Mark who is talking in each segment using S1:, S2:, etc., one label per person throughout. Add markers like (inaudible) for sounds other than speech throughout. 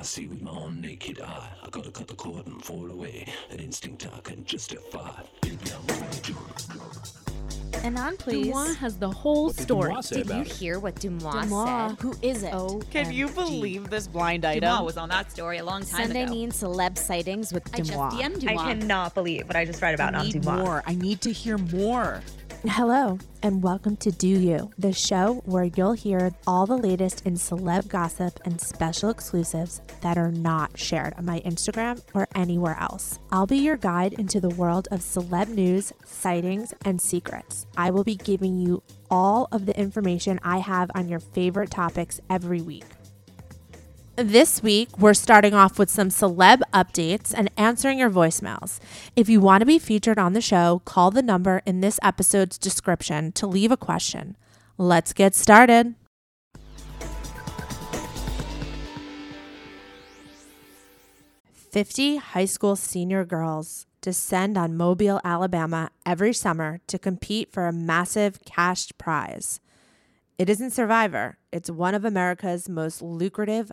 S1: I see with my own naked eye. I gotta cut the cord and fall away. An instinct I can justify. Baby, I'm gonna do.
S2: And on, please.
S3: Deuxmoi has the whole
S4: What did
S3: story.
S4: Deuxmoi say
S2: Did you
S4: it?
S2: hear what Deuxmoi,
S3: Deuxmoi.
S2: said?
S5: Who is it?
S2: Oh,
S6: Can you believe this blind item?
S7: Deuxmoi was on that story a long time
S5: Sunday
S7: ago.
S5: mean celeb sightings with
S7: I just DM'd
S6: I cannot believe what I just read about
S8: I
S6: on
S8: need
S6: Dumois.
S8: more. I need to hear more.
S9: Hello, and welcome to Deux U, the show where you'll hear all the latest in celeb gossip and special exclusives that are not shared on my Instagram or anywhere else. I'll be your guide into the world of celeb news, sightings, and secrets. I will be giving you all of the information I have on your favorite topics every week. This week, we're starting off with some celeb updates and answering your voicemails. If you want to be featured on the show, call the number in this episode's description to leave a question. Let's get started. Fifty high school senior girls descend on Mobile, Alabama every summer to compete for a massive cash prize. It isn't Survivor, it's one of America's most lucrative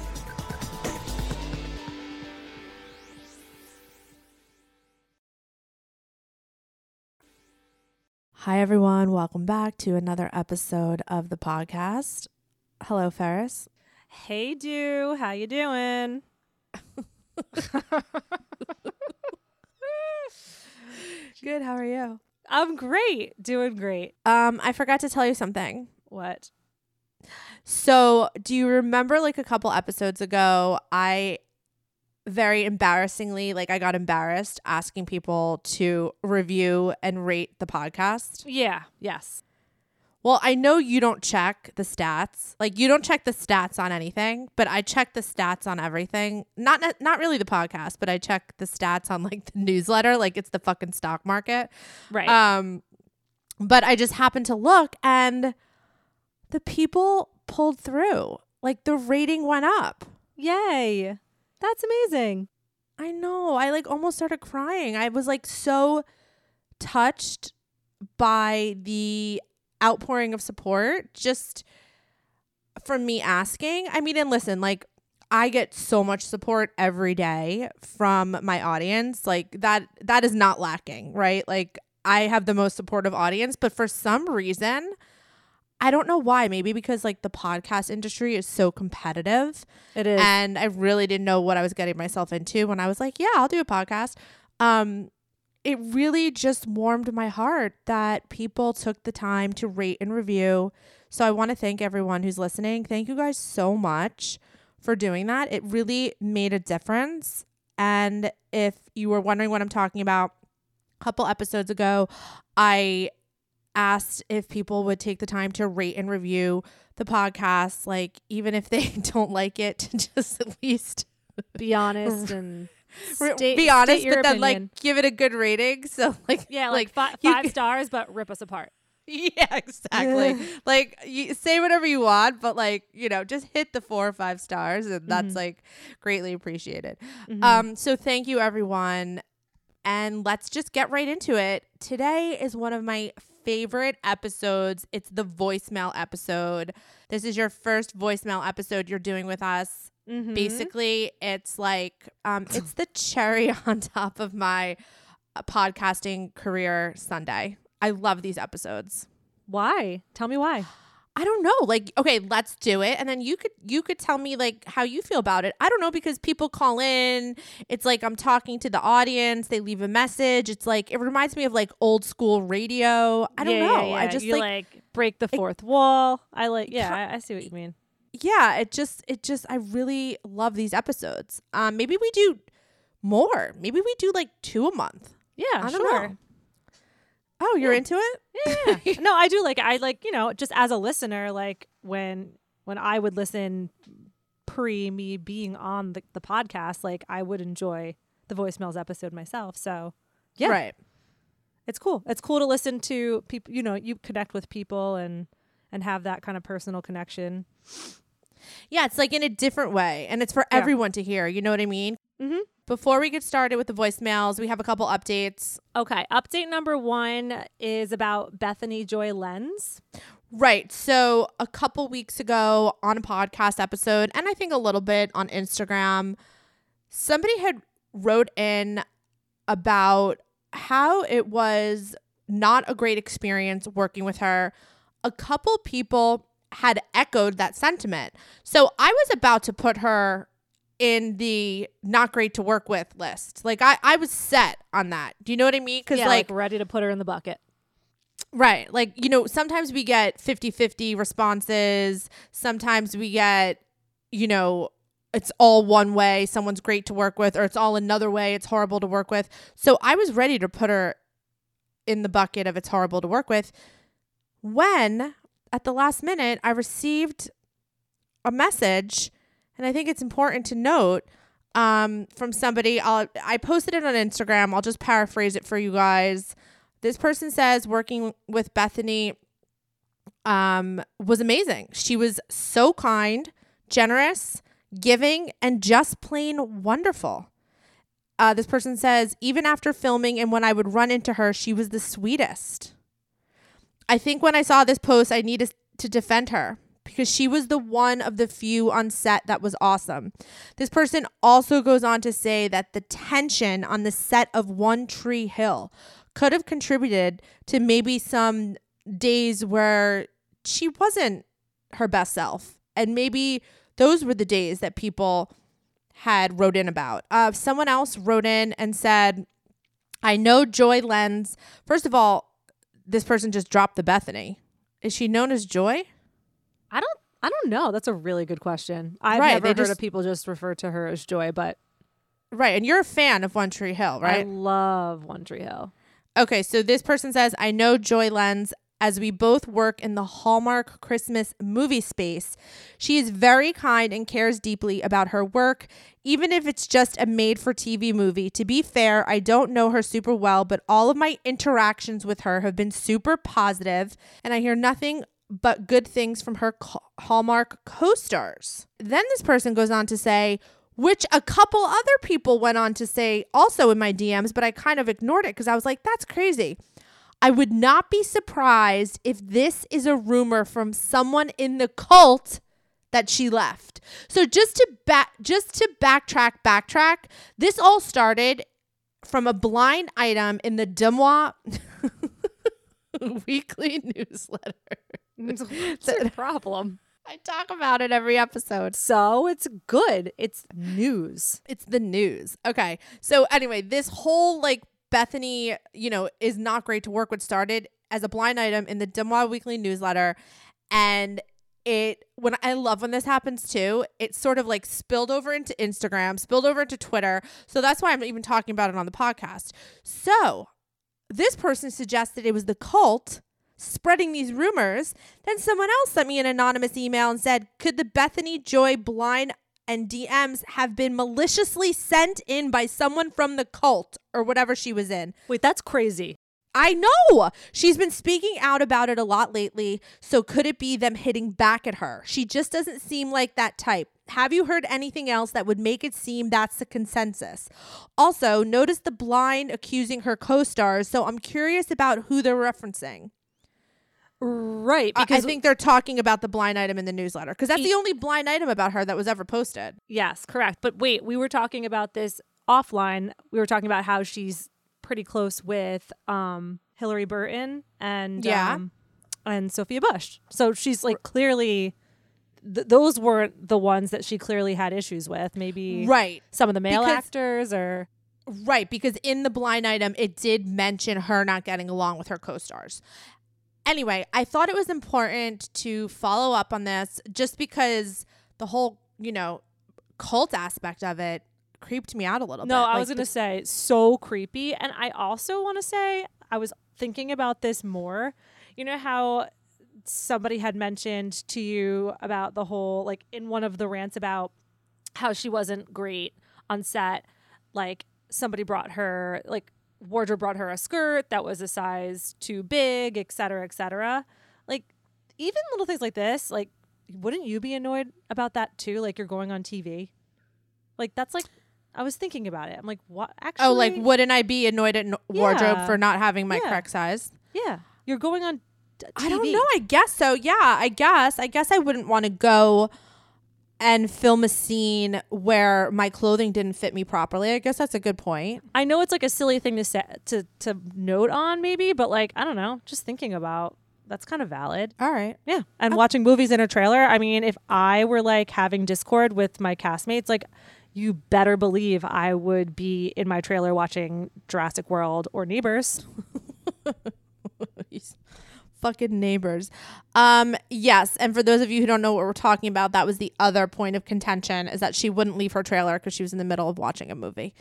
S9: Hi everyone, welcome back to another episode of the podcast. Hello Ferris.
S6: Hey, do how you doing?
S9: Good, how are you?
S6: I'm great, doing great.
S9: Um I forgot to tell you something.
S6: What?
S9: So, do you remember like a couple episodes ago, I very embarrassingly, like I got embarrassed asking people to review and rate the podcast?
S6: Yeah. Yes.
S9: Well, I know you don't check the stats. Like you don't check the stats on anything, but I check the stats on everything. Not not really the podcast, but I check the stats on like the newsletter, like it's the fucking stock market.
S6: Right.
S9: Um, but I just happened to look and the people pulled through. Like the rating went up.
S6: Yay. That's amazing.
S9: I know. I like almost started crying. I was like so touched by the outpouring of support just from me asking. I mean, and listen, like I get so much support every day from my audience. Like that that is not lacking, right? Like I have the most supportive audience, but for some reason, I don't know why. Maybe because like the podcast industry is so competitive.
S6: It is.
S9: And I really didn't know what I was getting myself into when I was like, yeah, I'll do a podcast. Um it really just warmed my heart that people took the time to rate and review. So I want to thank everyone who's listening. Thank you guys so much for doing that. It really made a difference. And if you were wondering what I'm talking about, a couple episodes ago, I asked if people would take the time to rate and review the podcast, like even if they (laughs) don't like it, to (laughs) just at least
S6: Be honest (laughs) and state-
S9: be honest, but then
S6: opinion.
S9: like give it a good rating. So like
S6: yeah, like, fi-
S9: you
S6: five stars, but rip us apart.
S9: Yeah, exactly. like you say whatever you want, but like, you know, just hit the four or five stars and that's
S6: Mhm.
S9: like greatly appreciated.
S6: Mhm.
S9: Um, so thank you everyone. And let's just get right into it. Today is one of my favorite episodes. It's the voicemail episode. This is your first voicemail episode you're doing with us.
S6: Mhm.
S9: Basically, it's like um it's the (laughs) cherry on top of my uh, podcasting career Sunday. I love these episodes.
S6: why? Tell me why.
S9: I don't know. Like, okay, let's do it. And then you could you could tell me like how you feel about it. I don't know because people call in. It's like I'm talking to the audience. They leave a message. It's like it reminds me of like old school radio. I don't
S6: Yeah,
S9: know.
S6: yeah,
S9: I just like,
S6: like break the fourth wall. I like. Yeah, I, I see what you mean.
S9: yeah, it just it just I really love these episodes. Um maybe we do more. Maybe we do like two a month.
S6: Yeah,
S9: I don't
S6: sure.
S9: know. Oh, you're
S6: Yeah.
S9: into it?
S6: Yeah. (laughs) no, I do like. I like. You know, just as a listener, like when when I would listen pre me being on the, the podcast, like I would enjoy the voicemails episode myself. So yeah,
S9: Right.
S6: it's cool. It's cool to listen to people. You know, you connect with people and and have that kind of personal connection.
S9: Yeah, it's like in a different way and it's for
S6: Yeah.
S9: everyone to hear, you know what I mean?
S6: Mm-hmm.
S9: Before we get started with the voicemails, we have a couple updates.
S6: Okay, update number one is about Bethany Joy Lenz.
S9: Right. So a couple weeks ago on a podcast episode, and I think a little bit on Instagram, somebody had wrote in about how it was not a great experience working with her. A couple people had echoed that sentiment. So I was about to put her in the not great to work with list. Like I, I was set on that. Do you know what I mean? Because
S6: Yeah,
S9: like
S6: like ready to put her in the bucket.
S9: Right. Like, you know, sometimes we get 50 50 responses. Sometimes we get, you know, it's all one way. Someone's great to work with, or it's all another way. It's horrible to work with. So I was ready to put her in the bucket of it's horrible to work with when at the last minute I received a message, and I think it's important to note um, from somebody. I'll, I posted it on Instagram. I'll just paraphrase it for you guys. This person says working with Bethany um, was amazing. She was so kind, generous, giving, and just plain wonderful. Uh, this person says, even after filming and when I would run into her, she was the sweetest. I think when I saw this post, I needed to defend her because she was the one of the few on set that was awesome. This person also goes on to say that the tension on the set of One Tree Hill could have contributed to maybe some days where she wasn't her best self. And maybe those were the days that people had wrote in about. Uh, someone else wrote in and said, I know Joy Lenz. First of all, this person just dropped the Bethany. Is she known as Joy?
S6: I don't I don't know. That's a really good question. I've
S9: Right,
S6: never heard
S9: just-
S6: of people just refer to her as Joy, but
S9: Right. And you're a fan of One Tree Hill, right?
S6: I love One Tree Hill.
S9: Okay, so this person says, I know Joy Lenz as we both work in the Hallmark Christmas movie space. She is very kind and cares deeply about her work, even if it's just a made for TV movie. To be fair, I don't know her super well, but all of my interactions with her have been super positive, and I hear nothing but good things from her Hallmark co stars. Then this person goes on to say, which a couple other people went on to say also in my DMs, but I kind of ignored it because I was like, that's crazy. I would not be surprised if this is a rumor from someone in the cult that she left. So just to back just to backtrack, backtrack, this all started from a blind item in the Deuxmoi (laughs) weekly newsletter. (laughs)
S6: What's your problem?
S9: I talk about it every episode.
S6: So it's good. It's news.
S9: It's the news. Okay. So anyway, this whole like Bethany, you know, is not great to work with started as a blind item in the Deuxmoi Weekly newsletter. And it when I love when this happens too, it sort of like spilled over into Instagram, spilled over into Twitter. So that's why I'm even talking about it on the podcast. So this person suggested it was the cult spreading these rumors. Then someone else sent me an anonymous email and said, Could the Bethany Joy blind and DMs have been maliciously sent in by someone from the cult or whatever she was in?
S6: Wait, that's crazy.
S9: I know. She's been speaking out about it a lot lately. So could it be them hitting back at her? She just doesn't seem like that type. Have you heard anything else that would make it seem that's the consensus? Also, notice the blind accusing her co stars. So I'm curious about who they're referencing.
S6: Right.
S9: I-
S6: Because
S9: I think they're talking about the blind item in the newsletter because that's the only blind item about her that was ever posted.
S6: Yes, correct. But wait, we were talking about this offline. We were talking about how she's pretty close with um Hilarie Burton and
S9: Yeah.
S6: um, and Sophia Bush. So she's like clearly th- those weren't the ones that she clearly had issues with. Maybe
S9: Right.
S6: some of the male
S9: Because-
S6: actors or
S9: Right, because in the blind item, it did mention her not getting along with her co stars. Anyway, I thought it was important to follow up on this just because the whole, you know, cult aspect of it creeped me out a little bit.
S6: No, I
S9: Like,
S6: was going to say so creepy. And I also want to say I was thinking about this more. You know how somebody had mentioned to you about the whole, like in one of the rants about how she wasn't great on set, like somebody brought her, like wardrobe brought her a skirt that was a size too big, et cetera, et cetera. Like even little things like this, like wouldn't you be annoyed about that too? Like you're going on TV? Like that's like I was thinking about it. I'm like, what? Actually,
S9: Oh, like wouldn't I be annoyed at no- wardrobe for not having my
S6: Yeah.
S9: correct size?
S6: Yeah, you're going on. t-
S9: I don't know. I guess so. Yeah, I guess. I guess I wouldn't want to go and film a scene where my clothing didn't fit me properly. I guess that's a good point.
S6: I know it's like a silly thing to say, to to note on, maybe, but like I don't know. Just thinking about that's kind of valid.
S9: All right.
S6: Yeah, and uh, watching movies in a trailer. I mean, if I were like having Discord with my castmates, like you better believe I would be in my trailer watching Jurassic World or Neighbors. (laughs)
S9: fucking neighbors. Um, yes, and for those of you who don't know what we're talking about, that was the other point of contention is that she wouldn't leave her trailer because she was in the middle of watching a movie.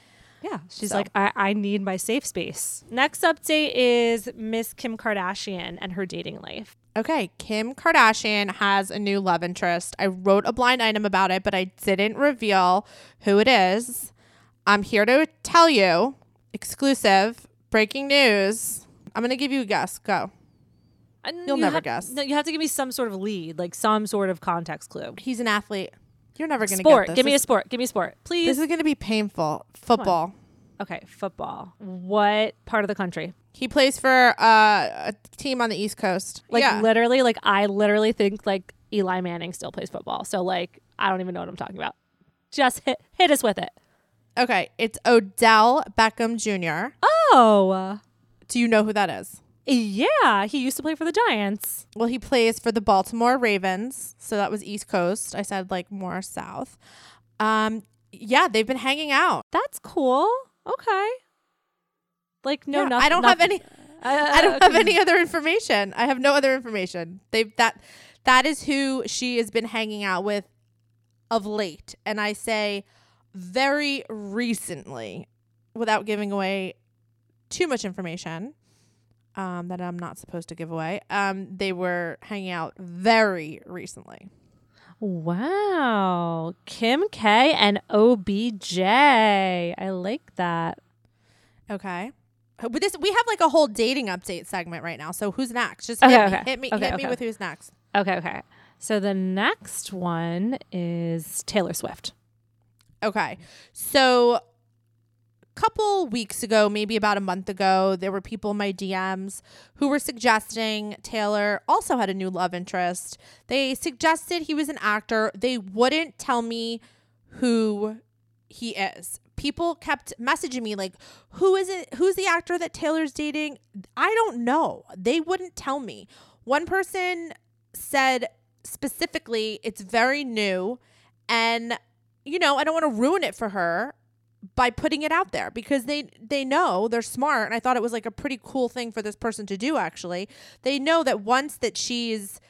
S6: Yeah, she's
S9: So-
S6: like, I, I need my safe space. Next update is Miss Kim Kardashian and her dating life.
S9: Okay, Kim Kardashian has a new love interest. I wrote a blind item about it, but I didn't reveal who it is. I'm here to tell you exclusive breaking news. I'm going to give you a guess. Go.
S6: And
S9: You'll
S6: you
S9: never
S6: have-
S9: guess.
S6: No, you have to give me some sort of lead, like some sort of context clue.
S9: He's an athlete. You're never going to
S6: Sport.
S9: get this.
S6: Give me a sport. Give me a sport, please.
S9: This is going to be painful. Football.
S6: okay, football. What part of the country?
S9: He plays for uh, a team on the East Coast.
S6: Like
S9: yeah.
S6: literally, like I literally think like Eli Manning still plays football. So like I don't even know what I'm talking about. Just hit hit us with it.
S9: okay, it's Odell Beckham Jr.
S6: Oh,
S9: Do you know who that is?
S6: Yeah. He used to play for the Giants.
S9: Well, he plays for the Baltimore Ravens, so that was East Coast. I said like more south. Um, yeah, they've been hanging out.
S6: That's cool. Okay. Like no,
S9: Yeah,
S6: nothing.
S9: I don't have any. (laughs)
S6: Uh,
S9: I don't have any other information. I have no other information. They've that that is who she has been hanging out with of late, and I say very recently, without giving away too much information um, that I'm not supposed to give away. Um, they were hanging out very recently.
S6: Wow. Kim K and OBJ. I like that.
S9: Okay. But this we have like a whole dating update segment right now. So who's next? Just
S6: Okay,
S9: hit me, hit me,
S6: Okay,
S9: hit me with who's next.
S6: Okay, okay. So the next one is Taylor Swift.
S9: Okay. So couple weeks ago, maybe about a month ago, there were people in my DMs who were suggesting Taylor also had a new love interest. They suggested he was an actor. They wouldn't tell me who he is. People kept messaging me like, "Who is it? Who's the actor that Taylor's dating?" I don't know. They wouldn't tell me. One person said specifically, "It's very new." And you know, I don't want to ruin it for her by putting it out there because they they know they're smart and I thought it was like a pretty cool thing for this person to do actually. They know that once that she's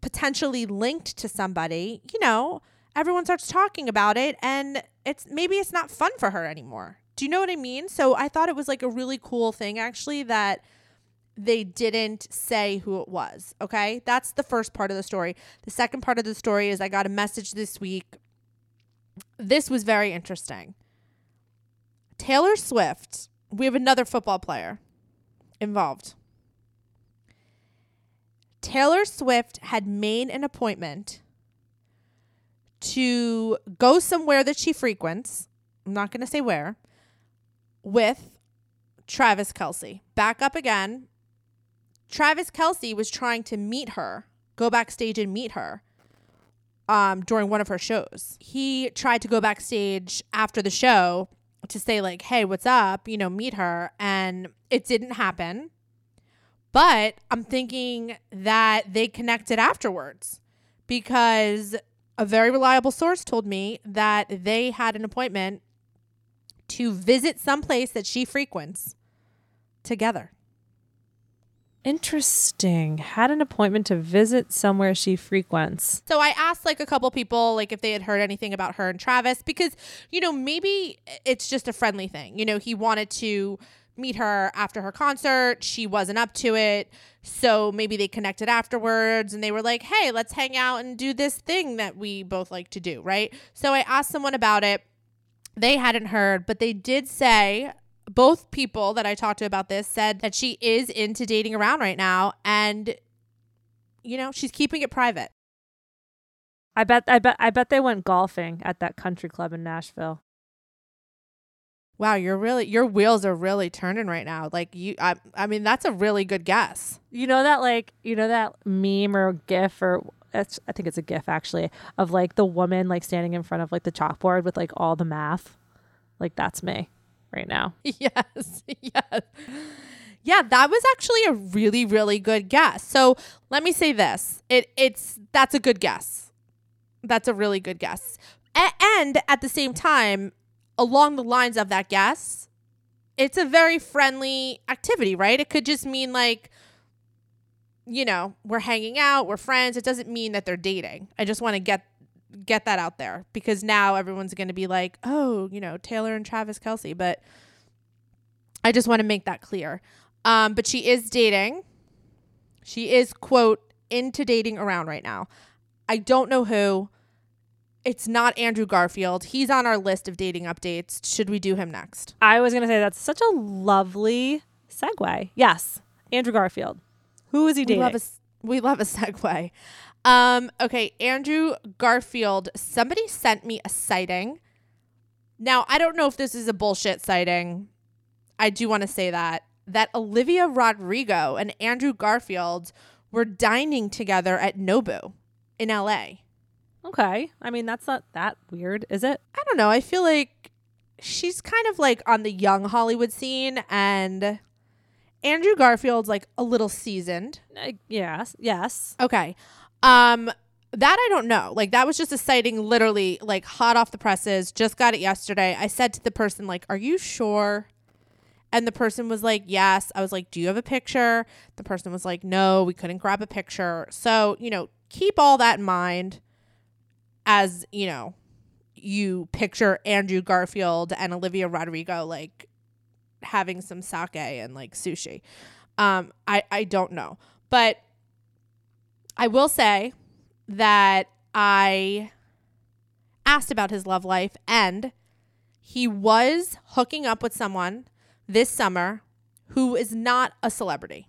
S9: potentially linked to somebody, you know, everyone starts talking about it and it's maybe it's not fun for her anymore. Do you know what I mean? So I thought it was like a really cool thing actually that they didn't say who it was. Okay. That's the first part of the story. The second part of the story is I got a message this week. This was very interesting. Taylor Swift, we have another football player involved. Taylor Swift had made an appointment to go somewhere that she frequents. I'm not going to say where, with Travis Kelce. Back up again. Travis Kelce was trying to meet her, go backstage and meet her um, during one of her shows. He tried to go backstage after the show to say, like, hey, what's up? You know, meet her. And it didn't happen. But I'm thinking that they connected afterwards because a very reliable source told me that they had an appointment to visit some place that she frequents together.
S6: Interesting. Had an appointment to visit somewhere she frequents.
S9: So I asked like a couple people like if they had heard anything about her and Travis because you know maybe it's just a friendly thing. You know, he wanted to meet her after her concert. She wasn't up to it. So maybe they connected afterwards and they were like, "Hey, let's hang out and do this thing that we both like to do," right? So I asked someone about it. They hadn't heard, but they did say both people that I talked to about this said that she is into dating around right now and you know, she's keeping it private.
S6: I bet I bet I bet they went golfing at that country club in Nashville.
S9: Wow, you're really your wheels are really turning right now. Like you I I mean that's a really good guess.
S6: You know that like you know that meme or gif or it's, I think it's a gif actually of like the woman like standing in front of like the chalkboard with like all the math. Like that's me right now. (laughs)
S9: Yes. Yes. Yeah, that was actually a really really good guess. So, let me say this. It it's that's a good guess. That's a really good guess. A- and at the same time, along the lines of that guess, it's a very friendly activity, right? It could just mean like you know, we're hanging out, we're friends. It doesn't mean that they're dating. I just want to get get that out there because now everyone's going to be like, "Oh, you know, Taylor and Travis Kelce," but I just want to make that clear. Um, but she is dating. She is quote into dating around right now. I don't know who. It's not Andrew Garfield. He's on our list of dating updates. Should we do him next?
S6: I was gonna say that's such a lovely segue. Yes, Andrew Garfield. Who is he dating?
S9: We love a we love a (laughs) segue. Um, okay, Andrew Garfield. Somebody sent me a sighting. Now I don't know if this is a bullshit sighting. I do want to say that that Olivia Rodrigo and Andrew Garfield were dining together at Nobu in LA.
S6: okay, I mean that's not that weird, is it?
S9: I don't know. I feel like she's kind of like on the young Hollywood scene, and Andrew Garfield's like a little seasoned.
S6: Uh, yes, yes.
S9: Okay. Um that I don't know. Like that was just a sighting literally like hot off the presses. Just got it yesterday. I said to the person like, "Are you sure?" And the person was like, "Yes." I was like, "Do you have a picture?" The person was like, "No, we couldn't grab a picture." So, you know, keep all that in mind as, you know, you picture Andrew Garfield and Olivia Rodrigo like having some sake and like sushi. Um I I don't know. But I will say that I asked about his love life and he was hooking up with someone this summer who is not a celebrity.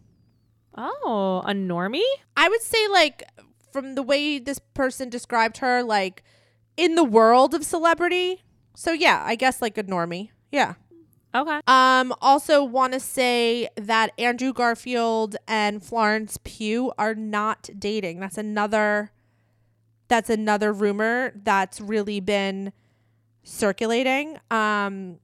S6: Oh, a normie?
S9: I would say like from the way this person described her like in the world of celebrity. So yeah, I guess like a normie. Yeah.
S6: Okay.
S9: Um, also want to say that Andrew Garfield and Florence Pugh are not dating. That's another that's another rumor that's really been circulating. Um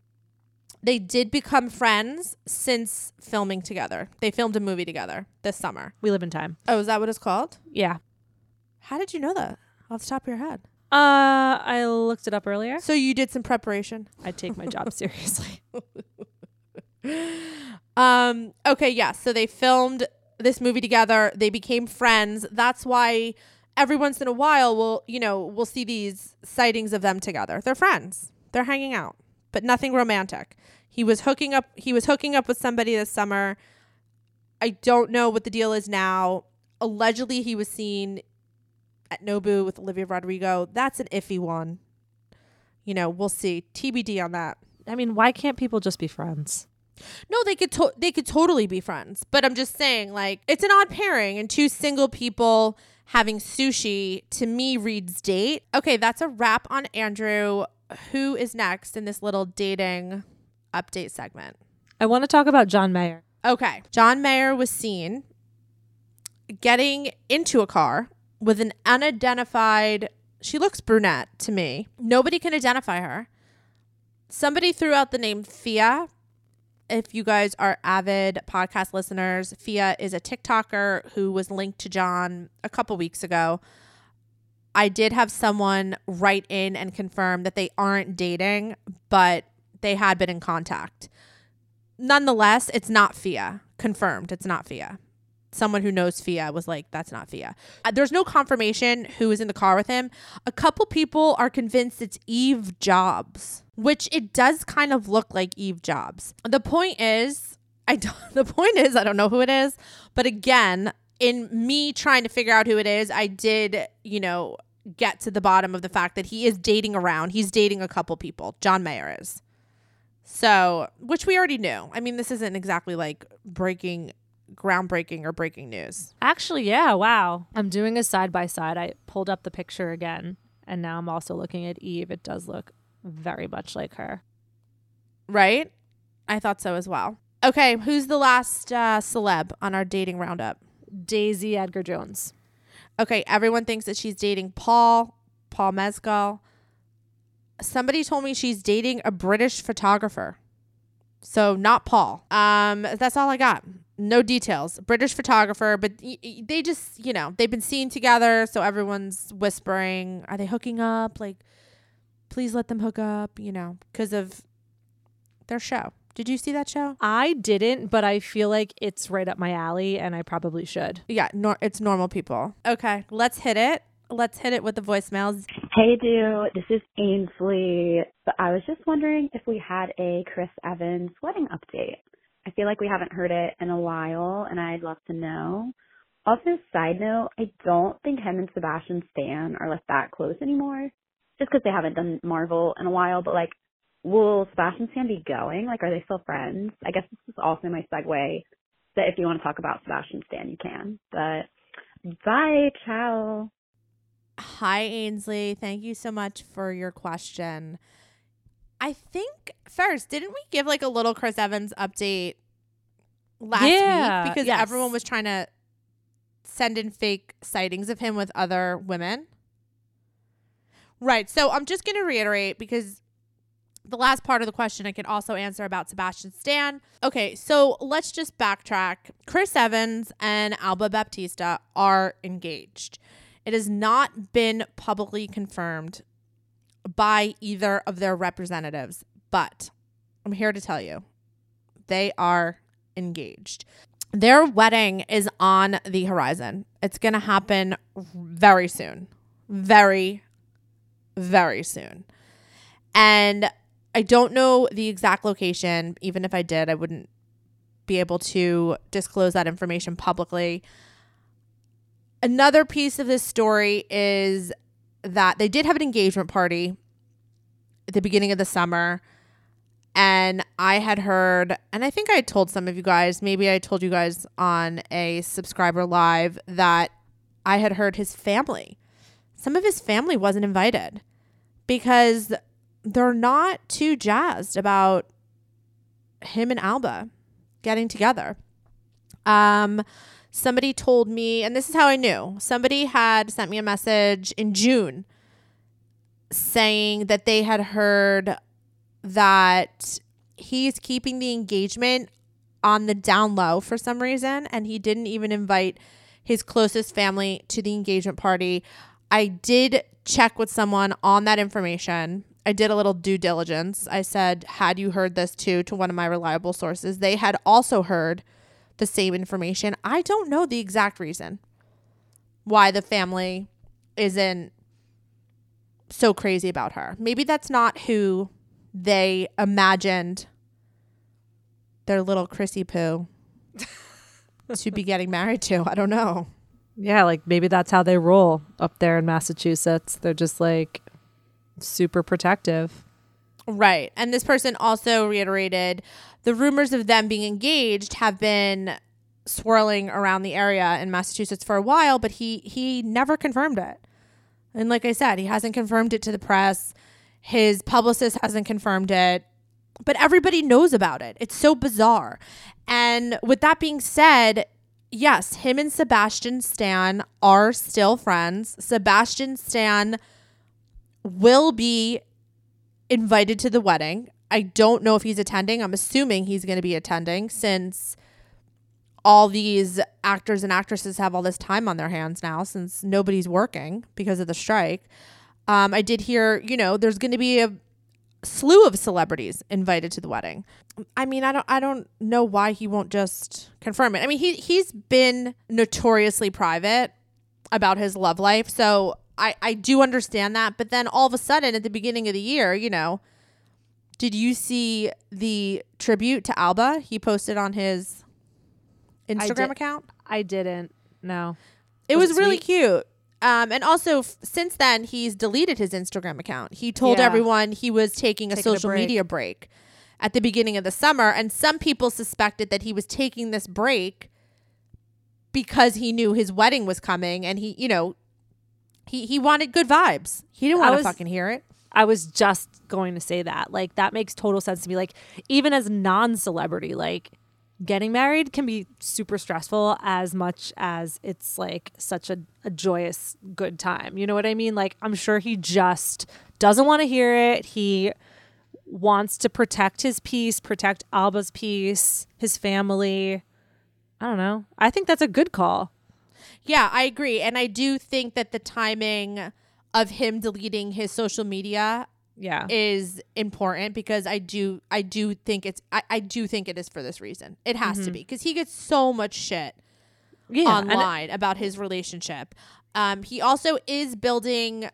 S9: they did become friends since filming together. They filmed a movie together this summer.
S6: We live in time.
S9: Oh, is that what it's called?
S6: Yeah.
S9: How did you know that? Off the top of your head.
S6: Uh, I looked it up earlier.
S9: So you did some preparation.
S6: I take my job (laughs) seriously.
S9: Um, okay, yeah. So they filmed this movie together. They became friends. That's why every once in a while we'll, you know, we'll see these sightings of them together. They're friends. They're hanging out, but nothing romantic. He was hooking up he was hooking up with somebody this summer. I don't know what the deal is now. Allegedly he was seen at Nobu with Olivia Rodrigo. That's an iffy one. You know, we'll see. TBD on that.
S6: I mean, why can't people just be friends?
S9: No, they could to- they could totally be friends. But I'm just saying, like, it's an odd pairing, and two single people having sushi to me reads date. Okay, that's a wrap on Andrew. Who is next in this little dating update segment?
S6: I want to talk about John Mayer.
S9: Okay, John Mayer was seen getting into a car with an unidentified. She looks brunette to me. Nobody can identify her. Somebody threw out the name Fia. If you guys are avid podcast listeners, Fia is a TikToker who was linked to John a couple weeks ago. I did have someone write in and confirm that they aren't dating, but they had been in contact. Nonetheless, it's not Fia. Confirmed, it's not Fia. Someone who knows Fia was like, that's not Fia. Uh, there's no confirmation who is in the car with him. A couple people are convinced it's Eve Jobs, which it does kind of look like Eve Jobs. The point is, I don't, (laughs) the point is, I don't know who it is, but again, in me trying to figure out who it is, I did, you know, get to the bottom of the fact that he is dating around. He's dating a couple people. John Mayer is. So, which we already knew. I mean, this isn't exactly like breaking, groundbreaking or breaking news.
S6: Actually, yeah, wow. I'm doing a side by side. I pulled up the picture again, and now I'm also looking at Eve. It does look very much like her.
S9: Right? I thought so as well. Okay, who's the last uh, celeb on our dating roundup?
S6: Daisy Edgar Jones.
S9: Okay, everyone thinks that she's dating Paul, Paul Mescal. Somebody told me she's dating a British photographer. So not Paul. Um, that's all I got. No details. British photographer, but y- y- they just, you know, they've been seen together, so everyone's whispering, are they hooking up? Like, please let them hook up, you know, because of their show. Did you see that show?
S6: I didn't, but I feel like it's right up my alley, and I probably should.
S9: Yeah, nor- it's normal people. Okay, let's hit it. Let's hit it with the voicemails.
S2: Hey, do this is Ainsley. But I was just wondering if we had a Chris Evans wedding update. I feel like we haven't heard it in a while, and I'd love to know. Also, side note, I don't think him and Sebastian Stan are like that close anymore, just because they haven't done Marvel in a while. But like, will Sebastian Stan be going? Like, are they still friends? I guess this is also my segue. That if you want to talk about Sebastian Stan, you can. But bye, ciao.
S9: Hi, Ainsley. Thank you so much for your question. I think first, didn't we give like a little Chris Evans update last
S6: Yeah,
S9: week because
S6: yes.
S9: everyone was trying to send in fake sightings of him with other women? Right. So I'm just going to reiterate because the last part of the question I can also answer about Sebastian Stan. Okay, so let's just backtrack. Chris Evans and Alba Baptista are engaged. It has not been publicly confirmed by either of their representatives, but I'm here to tell you they are engaged. Their wedding is on the horizon. It's going to happen very soon. Very, very soon. And I don't know the exact location. Even if I did, I wouldn't be able to disclose that information publicly. Another piece of this story is that they did have an engagement party at the beginning of the summer. And I had heard, and I think I told some of you guys, maybe I told you guys on a subscriber live that I had heard his family, some of his family wasn't invited because they're not too jazzed about him and Alba getting together. Um, somebody told me, and this is how I knew. Somebody had sent me a message in June saying that they had heard that he's keeping the engagement on the down low for some reason, and he didn't even invite his closest family to the engagement party. I did check with someone on that information. I did a little due diligence. I said, Had you heard this too? to one of my reliable sources. They had also heard the same information. I don't know the exact reason why the family isn't so crazy about her. Maybe that's not who they imagined their little Chrissy Poo (laughs) to be getting married to. I don't know.
S6: Yeah, like maybe that's how they roll up there in Massachusetts. They're just like super protective.
S9: Right. And this person also reiterated the rumors of them being engaged have been swirling around the area in Massachusetts for a while, but he he never confirmed it. And like I said, he hasn't confirmed it to the press. His publicist hasn't confirmed it. But everybody knows about it. It's so bizarre. And with that being said, yes, him and Sebastian Stan are still friends. Sebastian Stan will be invited to the wedding. I don't know if he's attending. I'm assuming he's going to be attending since all these actors and actresses have all this time on their hands now since nobody's working because of the strike. Um, I did hear, you know, there's going to be a slew of celebrities invited to the wedding. I mean, I don't I don't know why he won't just confirm it. I mean, he he's been notoriously private about his love life. So I I do understand that, but then all of a sudden at the beginning of the year, you know, did you see the tribute to Alba he posted on his Instagram
S6: did.
S9: account?
S6: I didn't. No.
S9: It
S6: Was
S9: was, really cute. Um, and also, f- since then, he's deleted his Instagram account. He told
S6: Yeah.
S9: everyone he was taking a
S6: Taking a
S9: social
S6: break.
S9: media break at the beginning of the summer. And some people suspected that he was taking this break because he knew his wedding was coming and he, you know, he, he wanted good vibes. He didn't want to fucking hear it.
S6: I was just going to say that. Like that makes total sense to me. Like even as non-celebrity, like getting married can be super stressful as much as it's like such a, a joyous good time. You know what I mean? Like I'm sure he just doesn't want to hear it. He wants to protect his peace, protect Alba's peace, his family. I don't know. I think that's a good call.
S9: Yeah, I agree. And I do think that the timing of him deleting his social media
S6: Yeah.
S9: is important because I do I do think it's I, I do think it is for this reason. It has to be because he gets so much shit
S6: yeah.
S9: online about his relationship. Um, he also is building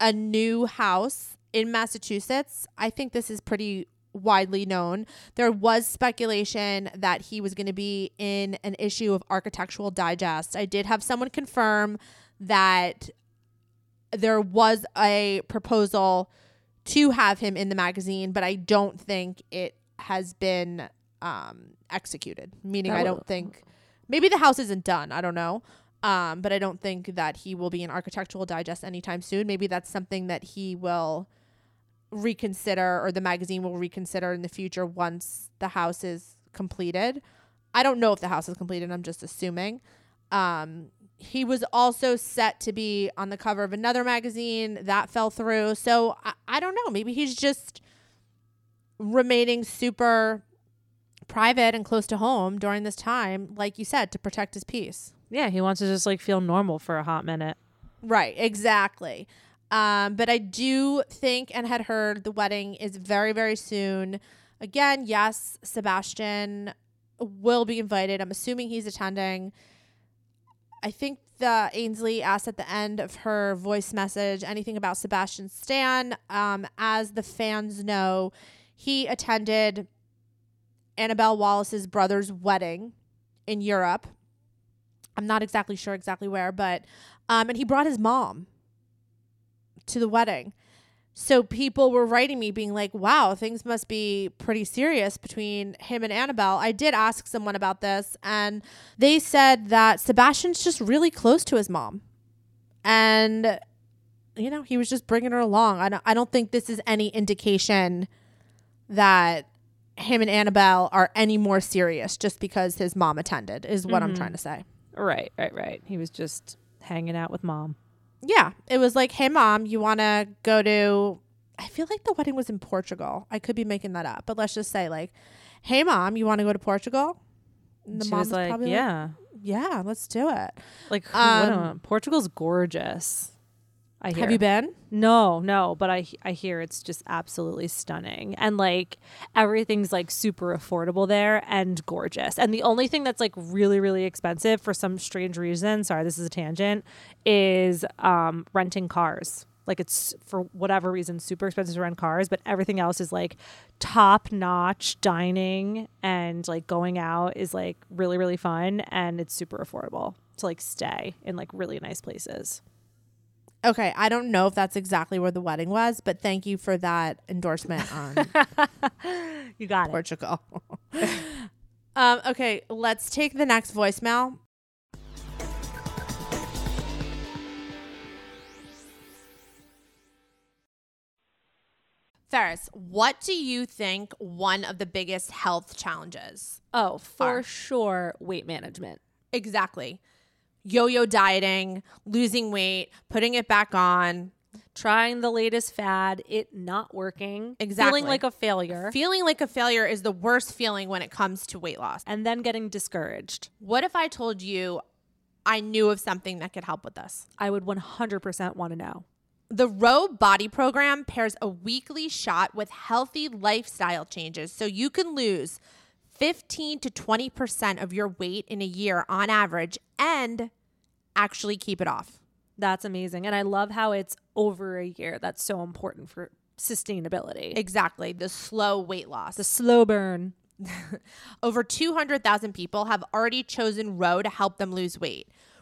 S9: a new house in Massachusetts. I think this is pretty widely known. There was speculation that he was going to be in an issue of Architectural Digest. I did have someone confirm that there was a proposal to have him in the magazine, but I don't think it has been um, executed. Meaning,
S6: That
S9: I don't think maybe the house isn't done. I don't know. Um, but I don't think that he will be in Architectural Digest anytime soon. Maybe that's something that he will reconsider or the magazine will reconsider in the future once the house is completed. I don't know if the house is completed. I'm just assuming. Um, he was also set to be on the cover of another magazine that fell through. So I, I don't know. Maybe he's just remaining super private and close to home during this time, like you said, to protect his peace.
S6: yeah, he wants to just like feel normal for a hot minute.
S9: Right, exactly. Um, but I do think and had heard the wedding is very, very soon. Again, yes, Sebastian will be invited. I'm assuming he's attending. I think the Ainsley asked at the end of her voice message anything about Sebastian Stan. Um, as the fans know, he attended Annabelle Wallis's brother's wedding in Europe. I'm not exactly sure exactly where, but um, and he brought his mom to the wedding. So people were writing me being like, wow, things must be pretty serious between him and Annabelle. I did ask someone about this, and they said that Sebastian's just really close to his mom. And, you know, he was just bringing her along. I don't, I don't think this is any indication that him and Annabelle are any more serious just because his mom attended, is what I'm mm-hmm. trying to say.
S6: Right, right, right. He was just hanging out with mom.
S9: Yeah, it was like, hey, mom, you want to go to. I feel like the wedding was in Portugal. I could be making that up, but let's just say, like, hey, mom, you want to go to Portugal? And
S6: she
S9: mom
S6: was like,
S9: probably
S6: "Yeah,
S9: yeah, let's do it.
S6: like
S9: Um,
S6: a- Portugal's gorgeous." I hear.
S9: Have you been?
S6: No, no, but I I hear it's just absolutely stunning and like everything's like super affordable there and gorgeous. And the only thing that's like really really expensive for some strange reason, sorry, this is a tangent, is um renting cars. Like it's for whatever reason super expensive to rent cars, but everything else is like top notch dining and like going out is like really really fun and it's super affordable to like stay in like really nice places.
S9: Okay, I don't know if that's exactly where the wedding was, but thank you for that endorsement on (laughs)
S6: You got it.
S9: Portugal. (laughs) um, okay, let's take the next voicemail. Ferris, what do you think one of the biggest health challenges?
S7: Oh, for
S9: Are.
S7: sure, weight management.
S9: Exactly. Yo yo dieting, losing weight, putting it back on,
S6: Trying the latest fad, it not working.
S9: Exactly.
S6: Feeling like a failure.
S9: feeling like a failure is the worst feeling when it comes to weight loss.
S6: and then getting discouraged.
S9: What if I told you I knew of something that could help with this?
S6: I would 100% want to know.
S9: The Ro Body Program pairs a weekly shot with healthy lifestyle changes so you can lose 15 to 20% of your weight in a year on average and actually keep it off.
S6: That's amazing. And I love how it's over a year. That's so important for sustainability.
S9: Exactly. The slow weight loss.
S6: the slow burn. (laughs)
S9: Over 200,000 people have already chosen Ro to help them lose weight.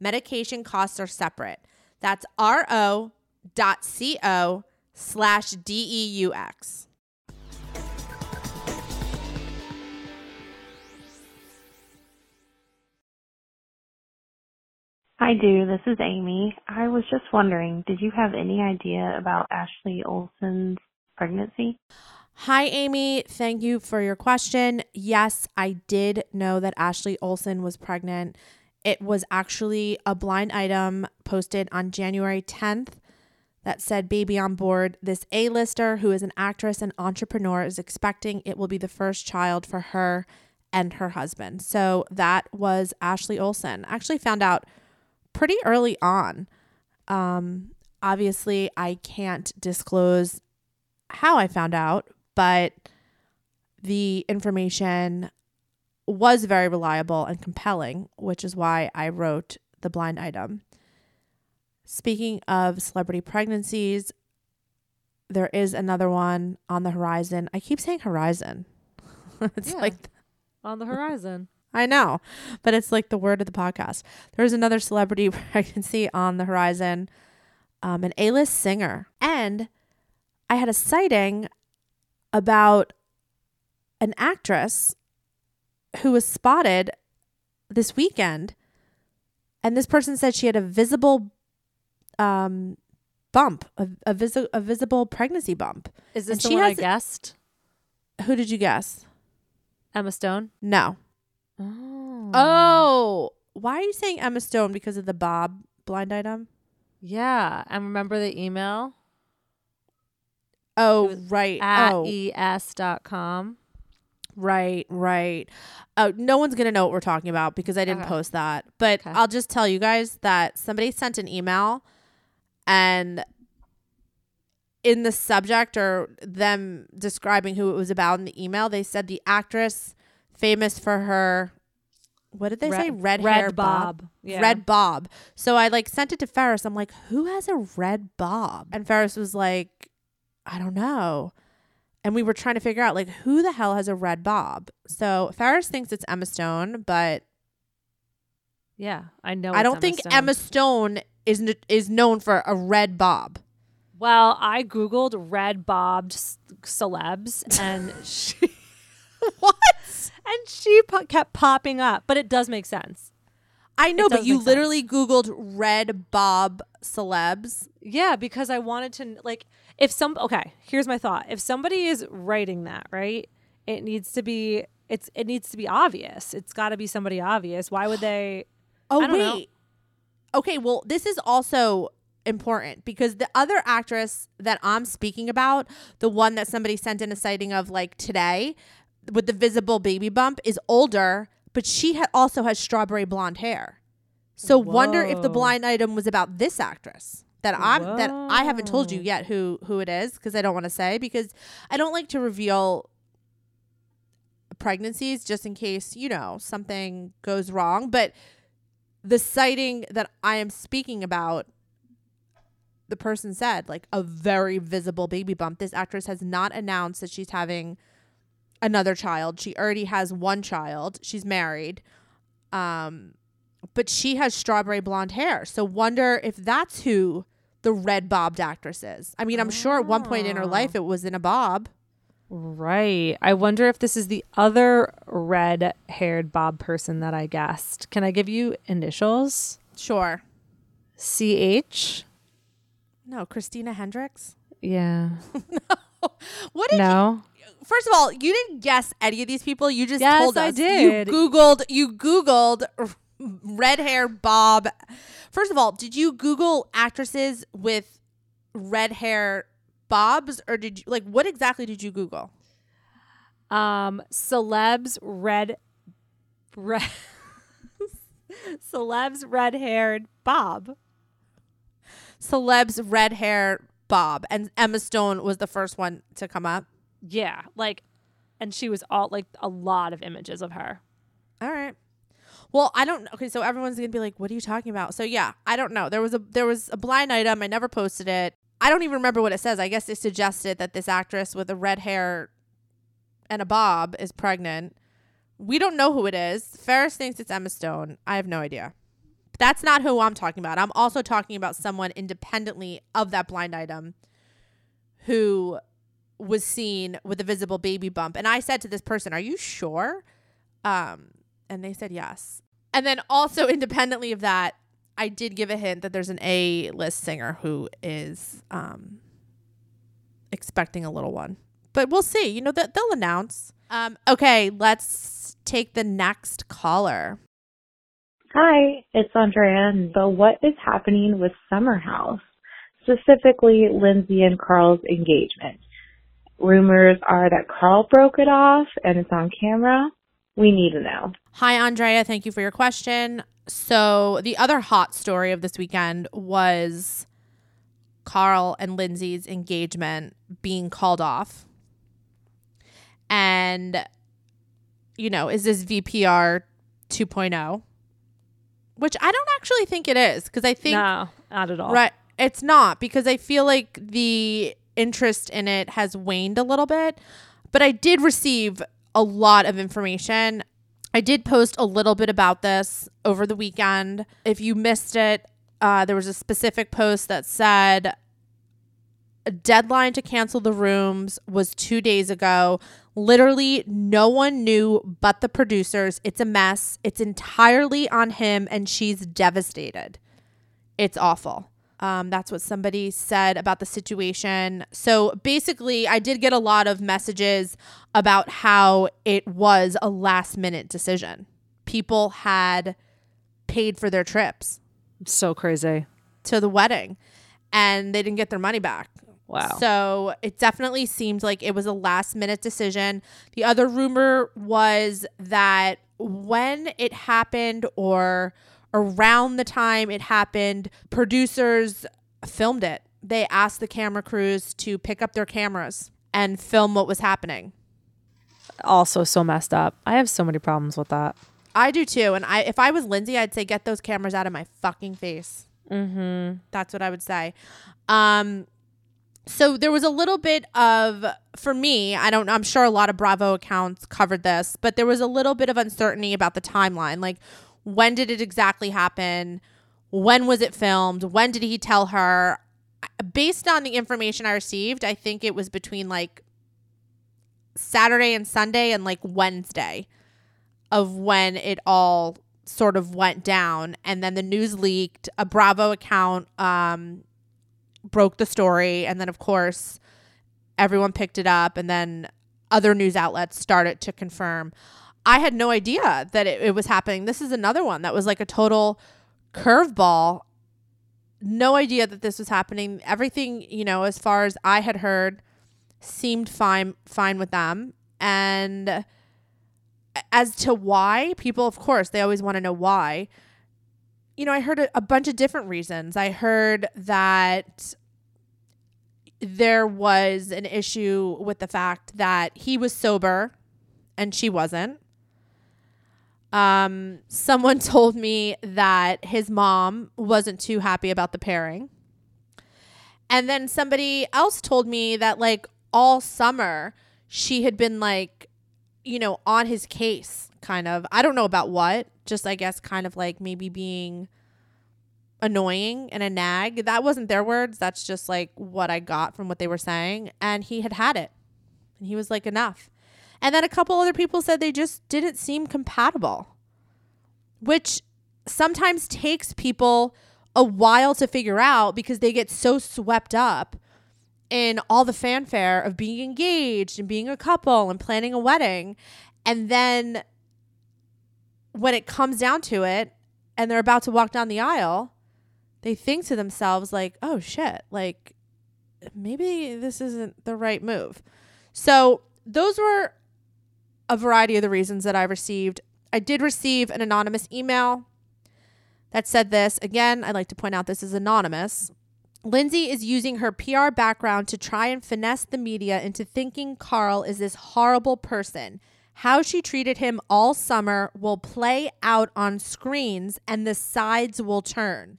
S9: Medication costs are separate. That's ro.co slash D-E-U-X.
S3: Hi, Deux. This is Amy. I was just wondering, did you have any idea about Ashley Olsen's pregnancy?
S9: Hi, Amy. Thank you for your question. Yes, I did know that Ashley Olson was pregnant. It was actually a blind item posted on January 10th that said baby on board. This A-lister who is an actress and entrepreneur is expecting it will be the first child for her and her husband. So that was Ashley Olsen. Actually found out pretty early on. Um, obviously, I can't disclose how I found out, but the information was very reliable and compelling, which is why I wrote the blind item. Speaking of celebrity pregnancies, there is another one on the horizon. I keep saying horizon. (laughs) it's
S6: Yeah.
S9: like
S6: On the horizon. (laughs)
S9: I know, but it's like the word of the podcast. There's another celebrity (laughs) pregnancy on the horizon, um, an A-list singer, and I had a sighting about an actress who was spotted this weekend, and this person said she had a visible um, bump, a, a, visi- a visible pregnancy bump.
S6: Is this
S9: And
S6: the
S9: she
S6: one I
S9: has-
S6: guessed?
S9: Who did you guess?
S6: Emma Stone?
S9: No.
S6: Oh.
S9: Oh, why are you saying Emma Stone because of the Bob blind item?
S6: Yeah. And remember the email
S9: Oh, right.
S6: at
S9: oh,
S6: es.com?
S9: Right, right. Oh, no one's gonna know what we're talking about because I didn't
S6: Okay.
S9: post that. But
S6: Okay.
S9: I'll just tell you guys that somebody sent an email, and in the subject or them describing who it was about in the email, they said the actress famous for her. What did they say? Red, hair bob.
S6: Yeah.
S9: Red Bob. So I like sent it to Ferris. I'm like, who has a red Bob? And Ferris was like, I don't know. And we were trying to figure out like who the hell has a red Bob. So Ferris thinks it's Emma Stone, but
S6: Yeah. I know.
S9: I don't think
S6: Stone.
S9: Emma Stone is n- is known for a red Bob.
S6: Well, I Googled red bobbed s- celebs and (laughs) she.
S9: what?
S6: And she po- kept popping up, but it does make sense.
S9: I know, but you
S6: make sense.
S9: literally Googled red Bob celebs.
S6: Yeah, because I wanted to like if some okay, here's my thought. If somebody is writing that, right? It needs to be it's it needs to be obvious. It's got to be somebody obvious. Why would they (gasps)
S9: Oh
S6: don't know.
S9: wait. Okay, well, this is also important because the other actress that I'm speaking about, the one that somebody sent in a sighting of like today with the visible baby bump is older, but she ha- also has strawberry blonde hair. So wonder if the blind item was about this actress that I'm that I haven't told you yet who who it is because I don't want to say because I don't like to reveal pregnancies just in case, you know, something goes wrong, but the sighting that I am speaking about the person said, like a very visible baby bump. This actress has not announced that she's having another child. She already has one child. She's married. Um but she has strawberry blonde hair. So wonder if that's who the red bobbed actresses. I mean, I'm sure at one point in her
S6: Oh.
S9: life it was in a bob.
S6: Right. I wonder if this is the other red haired Bob person that I guessed. Can I give you initials?
S9: Sure.
S6: CH?
S9: No, Christina Hendricks.
S6: Yeah. (laughs)
S9: What did
S6: No.
S9: you, first of all, you didn't guess any of these people. You just
S6: Yes,
S9: told
S6: I did.
S9: You Googled you Googled red hair bob. First of all, did you Google actresses with red hair bobs or did you like what exactly did you Google?
S6: Um, celebs red, red, (laughs) celebs red haired Bob.
S9: Celebs red hair bob and Emma Stone was the first one to come up.
S6: Yeah, like, and she was all like a lot of images of her.
S9: All right. Well, I don't. Okay, so everyone's gonna be like, "What are you talking about?" So yeah, I don't know. There was a there was a blind item. I never posted it. I don't even remember what it says. I guess it suggested that this actress with a red hair and a bob is pregnant. We don't know who it is. Ferris thinks it's Emma Stone. I have no idea. But that's not who I'm talking about. I'm also talking about someone independently of that blind item who was seen with a visible baby bump. And I said to this person, "Are you sure?" Um, and they said yes. And then also (laughs) independently of that, I did give a hint that there's an A list singer who is um expecting a little one. But we'll see. You know that they'll announce. Um, okay, let's take the next caller.
S4: Hi, it's Andrea. So what is happening with Summer House? Specifically, Lindsay and Carl's engagement. Rumors are that Carl broke it off and it's on camera. We need to know.
S9: Hi, Andrea. Thank you for your question. So, the other hot story of this weekend was Carl and Lindsay's engagement being called off. And, you know, is this VPR 2.0? Which I don't actually think it is because I think
S6: no, not at all.
S9: Right. It's not because I feel like the interest in it has waned a little bit. But I did receive a lot of information. I did post a little bit about this over the weekend. If you missed it, uh, there was a specific post that said a deadline to cancel the rooms was two days ago. Literally, no one knew but the producers. It's a mess. It's entirely on him, and she's devastated. It's awful. Um, that's what somebody said about the situation. So basically, I did get a lot of messages about how it was a last minute decision. People had paid for their trips
S6: So crazy.
S9: to the wedding and they didn't get their money back.
S6: Wow.
S9: So it definitely seemed like it was a last minute decision. The other rumor was that when it happened or around the time it happened, producers filmed it. They asked the camera crews to pick up their cameras and film what was happening.
S6: also so messed up. I have so many problems with that.
S9: I do too. And I if I was Lindsay, I'd say get those cameras out of my fucking face.
S6: Mm-hmm.
S9: That's what I would say. Um so there was a little bit of for me, I don't know, I'm sure a lot of Bravo accounts covered this, but there was a little bit of uncertainty about the timeline. Like when did it exactly happen? When was it filmed? When did he tell her? Based on the information I received, I think it was between like Saturday and Sunday and like Wednesday of when it all sort of went down and then the news leaked a bravo account um broke the story and then of course everyone picked it up and then other news outlets started to confirm i had no idea that it, it was happening. This is another one that was like a total curveball. No idea that this was happening. Everything you know as far as i had heard seemed fine fine with them. And as to why people of course they always want to know why. You know i heard a, a bunch of different reasons. I heard that there was an issue with the fact that he was sober and she wasn't um someone (laughs) told me that his mom wasn't too happy about the pairing And then somebody else told me that like all summer she had been like, you know, on his case, kind of. I don't know about what, just I guess kind of like maybe being annoying and a nag. That wasn't their words. That's just like what I got from what they were saying. And he had had it. And he was like, enough. And then a couple other people said they just didn't seem compatible, which sometimes takes people a while to figure out because they get so swept up in all the fanfare of being engaged and being a couple and planning a wedding. And then when it comes down to it and they're about to walk down the aisle, they think to themselves, like, oh shit, like maybe this isn't the right move. So those were a variety of the reasons that I received. I did receive an anonymous email that said this. Again, I'd like to point out this is anonymous. Lindsay is using her PR background to try and finesse the media into thinking Carl is this horrible person. How she treated him all summer will play out on screens and the sides will turn.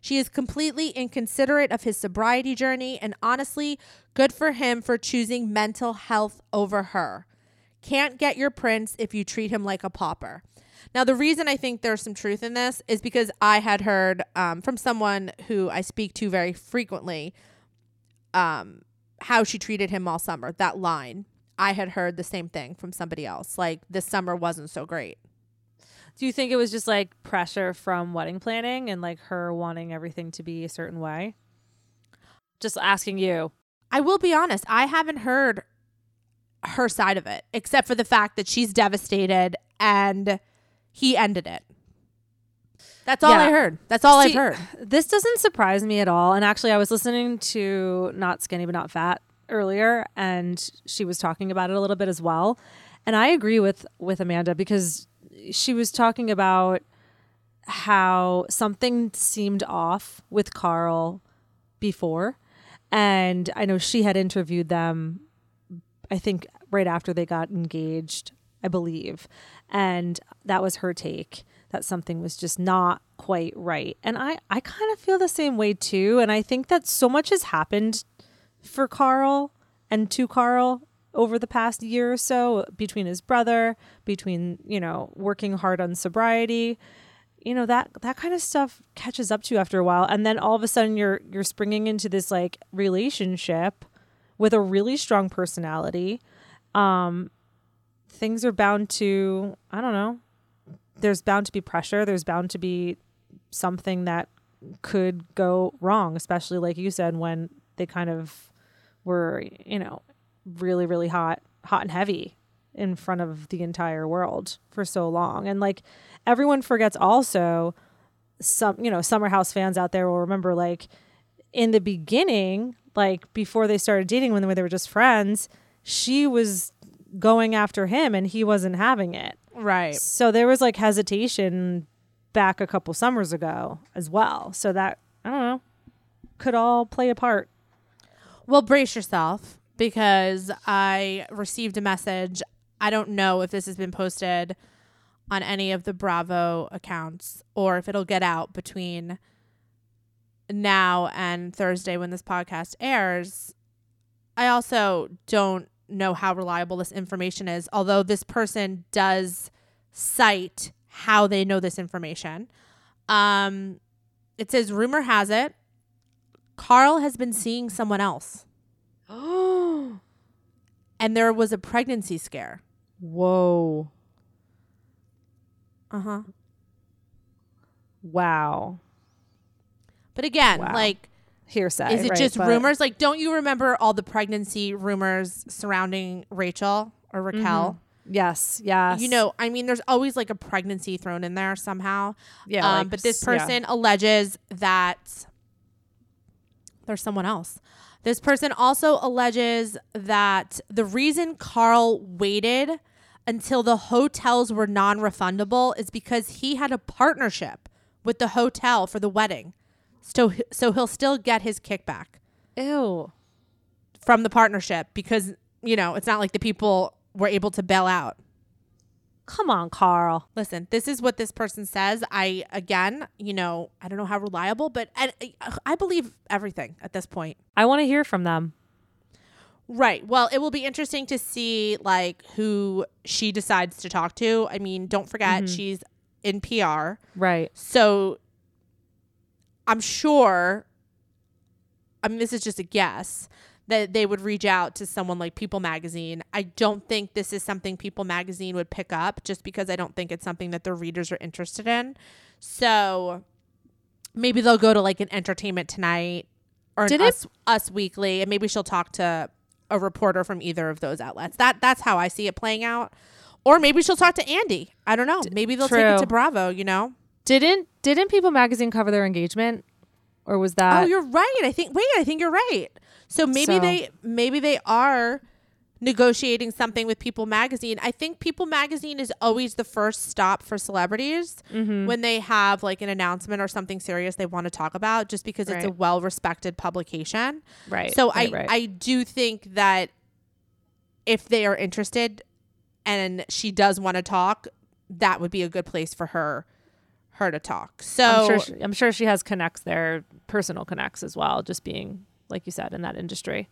S9: She is completely inconsiderate of his sobriety journey and honestly, good for him for choosing mental health over her. Can't get your prince if you treat him like a pauper. Now, the reason I think there's some truth in this is because I had heard um, from someone who I speak to very frequently um, how she treated him all summer. That line. I had heard the same thing from somebody else. Like, this summer wasn't so great.
S6: Do you think it was just like pressure from wedding planning and like her wanting everything to be a certain way? Just asking you.
S9: I will be honest, I haven't heard her side of it, except for the fact that she's devastated and he ended it. That's all
S6: Yeah.
S9: I heard. That's all I've heard.
S6: This doesn't surprise me at all. And actually, I was listening to Not Skinny But Not Fat earlier, and she was talking about it a little bit as well. And I agree with with Amanda because she was talking about how something seemed off with Carl before. And I know she had interviewed them, I think, right after they got engaged, I believe. And that was her take that something was just not quite right. And I, I kind of feel the same way too. And I think that so much has happened for Carl and to Carl over the past year or so between his brother, between, you know, working hard on sobriety. You know, that that kind of stuff catches up to you after a while. And then all of a sudden you're you're springing into this like relationship with a really strong personality. Um things are bound to, I don't know, there's bound to be pressure. There's bound to be something that could go wrong, especially like you said, when they kind of were, you know, really, really hot, hot and heavy in front of the entire world for so long. And like everyone forgets also some, you know, Summer House fans out there will remember like in the beginning, like before they started dating when they were just friends, she was going after him and he wasn't having it.
S9: Right.
S6: So there was like hesitation back a couple summers ago as well. So that I don't know could all play a part.
S9: Well, brace yourself because I received a message. I don't know if this has been posted on any of the Bravo accounts or if it'll get out between now and Thursday when this podcast airs. I also don't know how reliable this information is, although this person does cite how they know this information. Um, it says, rumor has it, Carl has been seeing someone else.
S6: Oh, (gasps)
S9: And there was a pregnancy scare.
S6: whoa,
S9: Uh huh.
S6: wow,
S9: But again,
S6: Wow.
S9: like,
S6: hearsay.
S9: is it
S6: right?
S9: just rumors? Like, don't you remember all the pregnancy rumors surrounding Rachel or Raquel?
S6: Yes, yes.
S9: You know, I mean, there's always like a pregnancy thrown in there somehow.
S6: yeah.
S9: um,
S6: like,
S9: but this
S6: s- yeah.
S9: person alleges that there's someone else. This person also alleges that the reason Carl waited until the hotels were non refundable is because he had a partnership with the hotel for the wedding. So, so he'll still get his kickback
S6: Ew.
S9: from the partnership because, you know, it's not like the people were able to bail out.
S6: Come on, Carl.
S9: Listen, this is what this person says. I again, you know, I don't know how reliable, but I, I believe everything at this point.
S6: I want to hear from them.
S9: Right. Well, it will be interesting to see like who she decides to talk to. I mean, don't forget
S6: Mhm.
S9: she's in PR.
S6: Right.
S9: So I'm sure I mean this is just a guess that they would reach out to someone like People Magazine. I don't think this is something People Magazine would pick up just because I don't think it's something that their readers are interested in. So maybe they'll go to like an entertainment tonight or an
S6: Did it-
S9: us, us weekly and maybe she'll talk to a reporter from either of those outlets. That that's how I see it playing out. Or maybe she'll talk to Andy. I don't know. Maybe they'll take it to Bravo, you know?
S6: Didn't didn't People Magazine cover their engagement, or was that?
S9: oh, you're right. I think wait, I think you're right. So maybe
S6: So-
S9: they maybe they are negotiating something with People Magazine. I think People Magazine is always the first stop for celebrities
S6: Mhm.
S9: when they have like an announcement or something serious they want to talk about just because it's a well-respected publication.
S6: right.
S9: So
S6: right,
S9: I
S6: right.
S9: I do think that if they are interested and she does want to talk, that would be a good place for her her to talk. So
S6: I'm sure. She, I'm sure she has connects there, personal connects as well. Just being like you said in that industry.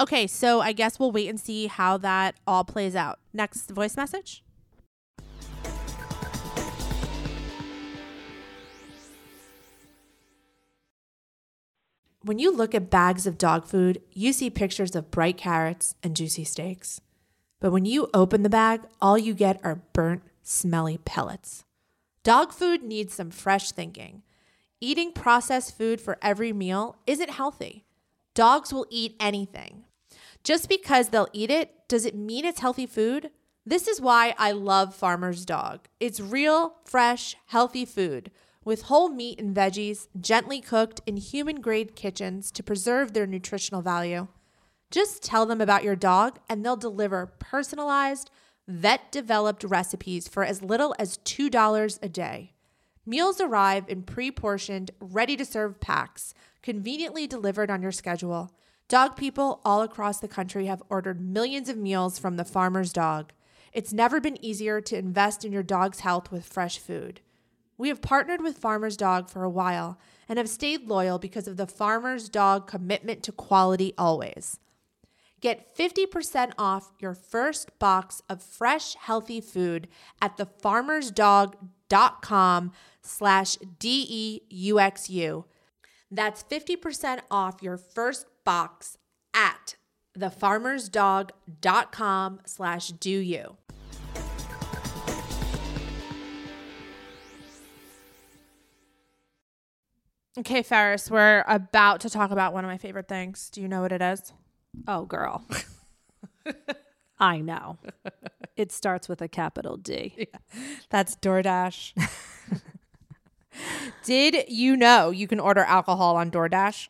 S9: Okay, so I guess we'll wait and see how that all plays out. Next voice message. When you look at bags of dog food, you see pictures of bright carrots and juicy steaks. But when you open the bag, all you get are burnt, smelly pellets. Dog food needs some fresh thinking. Eating processed food for every meal isn't healthy. Dogs will eat anything. Just because they'll eat it, does it mean it's healthy food? This is why I love Farmer's Dog. It's real, fresh, healthy food with whole meat and veggies gently cooked in human grade kitchens to preserve their nutritional value. Just tell them about your dog and they'll deliver personalized, vet developed recipes for as little as $2 a day. Meals arrive in pre portioned, ready to serve packs, conveniently delivered on your schedule. Dog people all across the country have ordered millions of meals from the farmer's dog. It's never been easier to invest in your dog's health with fresh food. We have partnered with Farmer's Dog for a while and have stayed loyal because of the Farmer's Dog commitment to quality always. Get 50% off your first box of fresh, healthy food at thefarmersdog.com slash D-E-U-X-U. That's 50% off your first box at thefarmersdog.com slash Deux U. Okay, Ferris, we're about to talk about one of my favorite things. Do you know what it is?
S6: Oh, girl. I know. It starts with a capital D. (laughs)
S9: That's DoorDash. (laughs) Did you know you can order alcohol on DoorDash?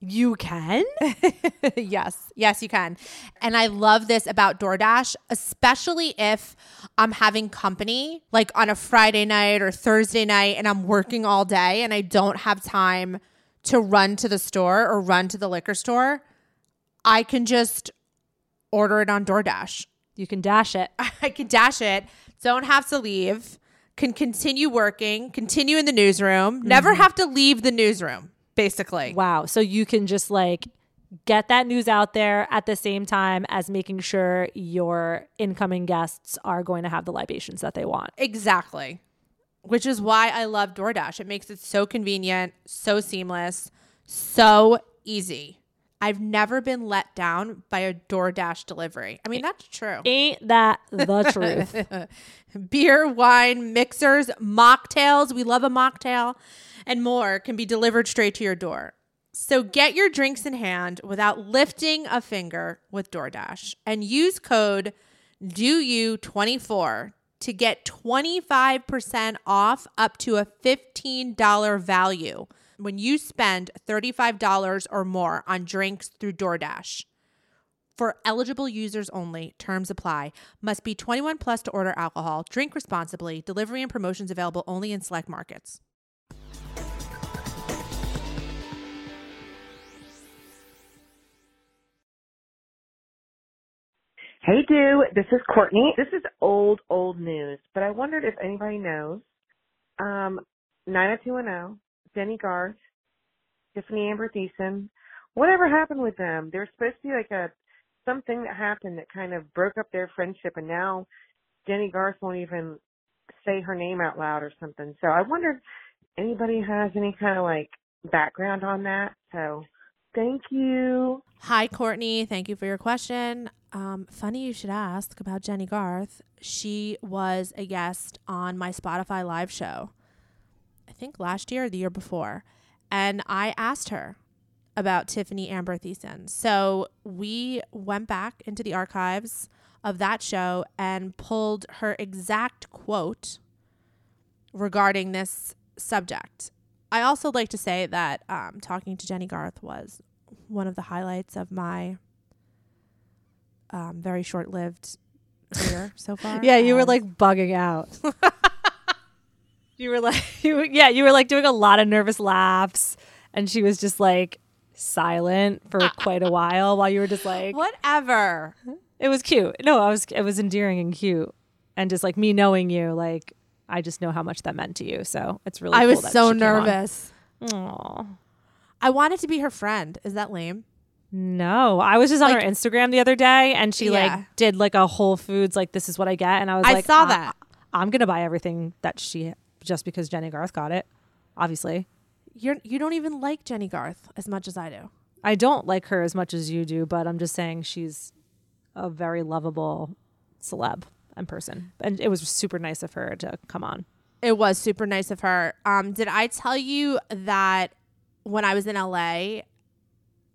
S6: You can? (laughs)
S9: yes, yes, you can. And I love this about DoorDash, especially if I'm having company, like on a Friday night or Thursday night, and I'm working all day and I don't have time to run to the store or run to the liquor store. I can just order it on DoorDash.
S6: You can dash it. (laughs)
S9: I can dash it, don't have to leave, can continue working, continue in the newsroom, never mm-hmm. have to leave the newsroom, basically.
S6: Wow. So you can just like get that news out there at the same time as making sure your incoming guests are going to have the libations that they want.
S9: Exactly. Which is why I love DoorDash. It makes it so convenient, so seamless, so easy. I've never been let down by a DoorDash delivery. I mean, that's true.
S6: Ain't that the (laughs) truth?
S9: Beer, wine, mixers, mocktails, we love a mocktail, and more can be delivered straight to your door. So get your drinks in hand without lifting a finger with DoorDash and use code DOYOU24 to get 25% off up to a $15 value when you spend $35 or more on drinks through DoorDash. For eligible users only, terms apply. Must be 21 plus to order alcohol. Drink responsibly. Delivery and promotions available only in select markets.
S5: Hey, Deux this is Courtney. This is old, old news, but I wondered if anybody knows. Um, 90210, Jenny Garth, Tiffani Amber Thiessen, whatever happened with them? There was supposed to be like a something that happened that kind of broke up their friendship, and now Jenny Garth won't even say her name out loud or something. So I wondered if anybody has any kind of like background on that. So thank you.
S9: Hi, Courtney. Thank you for your question. Um, funny you should ask about Jenny Garth. She was a guest on my Spotify live show, think last year or the year before. And I asked her about Tiffani Amber Thiessen. So we went back into the archives of that show and pulled her exact quote regarding this subject. I also like to say that um, talking to Jenny Garth was one of the highlights of my um, very short lived career so (laughs) far.
S6: Yeah, you were like bugging out. (laughs) you were like, (laughs) you, yeah, you were like doing a lot of nervous laughs, and she was just like silent for quite a while while you were just (laughs) like,
S9: whatever.
S6: it was cute. No, I was, it was endearing and cute, and just like me knowing you, like I just know how much that meant to you. So it's really.
S9: I
S6: cool
S9: was so nervous.
S6: Aw.
S9: I wanted to be her friend. Is that lame?
S6: No, I was just on
S9: Like-
S6: her Instagram the other day, and she
S9: Yeah.
S6: like did like a Whole Foods like this is what I get, and I was
S9: I
S6: like,
S9: saw
S6: "Ah,
S9: that.
S6: I'm gonna buy everything that she just because Jenny Garth got it. Obviously,
S9: You're you don't even like Jenny Garth as much as I do.
S6: I don't like her as much as you do, but I'm just saying she's a very lovable celeb and person, and it was super nice of her to come on.
S9: It was super nice of her. Um, did I tell you that when I was in LA,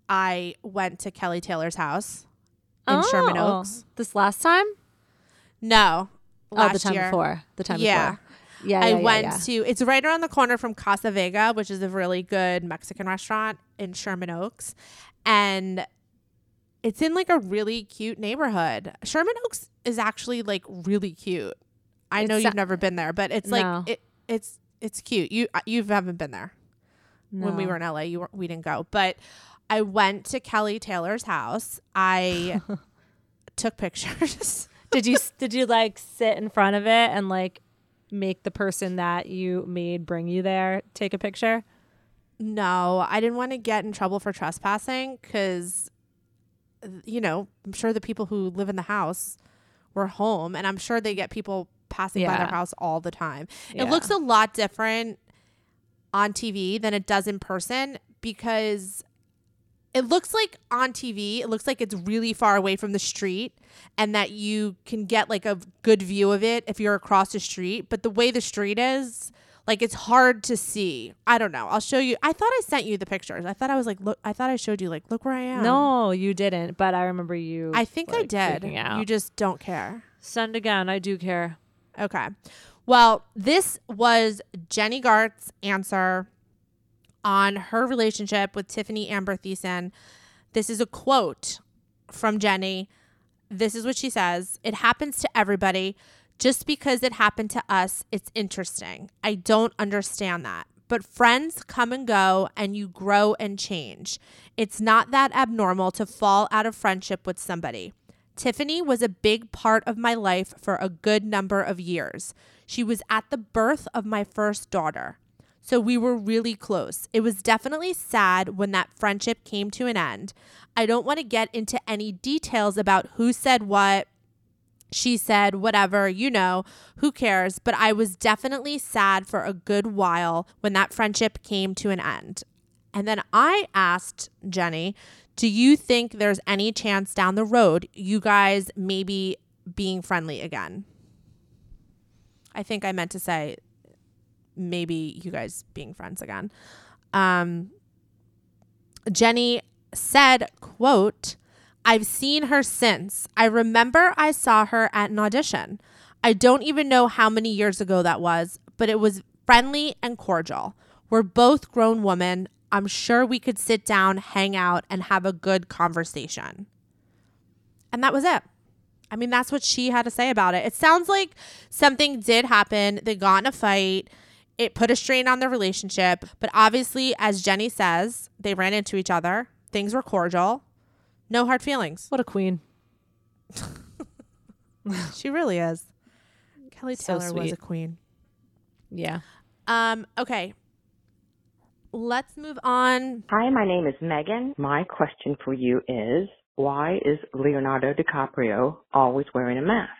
S9: I went to Kelly Taylor's house in Sherman
S6: Oh,
S9: Oaks?
S6: This last time?
S9: No,
S6: oh,
S9: last
S6: the time
S9: year.
S6: before. The time
S9: Yeah.
S6: before. Yeah,
S9: I
S6: yeah, yeah,
S9: went
S6: yeah.
S9: to it's right around the corner from Casa Vega, which is a really good Mexican restaurant in Sherman Oaks. And it's in like a really cute neighborhood. Sherman Oaks is actually like really cute. I know you've never been there, but it's like
S6: No.
S9: it it's it's cute. You uh, you haven't been there. When we were in LA, you were, we didn't go. But I went to Kelly Taylor's house. I (laughs) took pictures.
S6: did you did you like sit in front of it and like make the person that you made bring you there take a picture?
S9: No, I didn't want to get in trouble for trespassing because, you know, I'm sure the people who live in the house were home and I'm sure they get people passing by their house all the time.
S6: Yeah.
S9: It looks a lot different on TV than it does in person because it looks like on TV, it looks like it's really far away from the street and that you can get like a good view of it if you're across the street. But the way the street is, like it's hard to see. I don't know. I'll show you. I thought I sent you the pictures. I thought I was like, look, I thought I showed you, like, look where I am.
S6: No, you didn't. But I remember you.
S9: I think I did. You just don't care.
S6: send again. I do care.
S9: Okay. Well, this was Jenny Garth's answer on her relationship with Tiffani Amber Thiessen. This is a quote from Jenny. This is what she says It happens to everybody. Just because it happened to us, it's interesting. I don't understand that. But friends come and go, and you grow and change. It's not that abnormal to fall out of friendship with somebody. Tiffany was a big part of my life for a good number of years. She was at the birth of my first daughter. So we were really close. It was definitely sad when that friendship came to an end. I don't want to get into any details about who said what, she said, whatever, you know, who cares? But I was definitely sad for a good while when that friendship came to an end. And then I asked Jenny, do you think there's any chance down the road you guys maybe being friendly again? I think I meant to say maybe you guys being friends again. Um, Jenny said, quote, I've seen her since. I remember I saw her at an audition. I don't even know how many years ago that was, but it was friendly and cordial. We're both grown women. I'm sure we could sit down, hang out, and have a good conversation. And that was it. I mean, that's what she had to say about it. It sounds like something did happen. They got in a fight. It put a strain on their relationship. But obviously, as Jenny says, they ran into each other. Things were cordial. No hard feelings.
S6: What a queen. (laughs)
S9: she really is. Kelly
S6: So
S9: Taylor was a queen.
S7: Yeah.
S9: Um, okay. Let's move on.
S10: Hi, my name is Megan. My question for you is why is Leonardo DiCaprio always wearing a mask?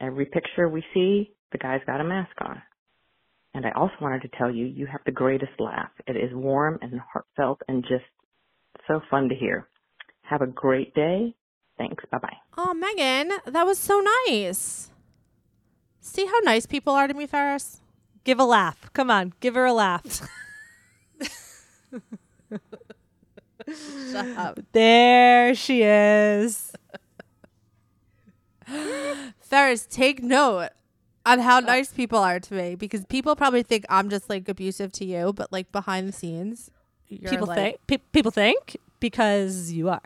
S10: Every picture we see, the guy's got a mask on. And I also wanted to tell you, you have the greatest laugh. It is warm and heartfelt and just so fun to hear. Have a great day. Thanks. Bye bye.
S9: Oh, Megan, that was so nice. See how nice people are to me, Ferris?
S6: Give a laugh. Come on, give her a laugh.
S9: Shut up. (laughs)
S6: There she is. (laughs)
S9: Ferris, take note on how nice people are to me because people probably think I'm just like abusive to you, but like behind the scenes,
S6: people
S9: like,
S6: think pe- people think because you are.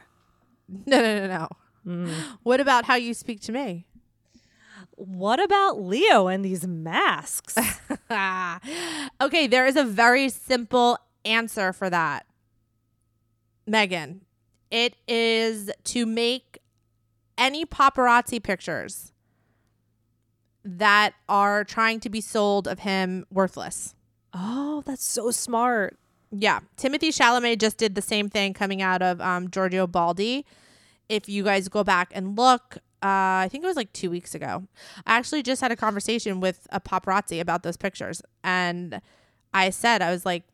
S9: No, no, no, no.
S6: Mm. (gasps)
S9: What about how you speak to me?
S6: What about Leo and these masks? (laughs)
S9: okay, there is a very simple answer for that. Megan, it is to make any paparazzi pictures that are trying to be sold of him worthless.
S6: oh, that's so smart.
S9: Yeah, Timothée Chalamet just did the same thing coming out of um, Giorgio Baldi. If you guys go back and look, uh, I think it was like two weeks ago. I actually just had a conversation with a paparazzi about those pictures, and I said I was like,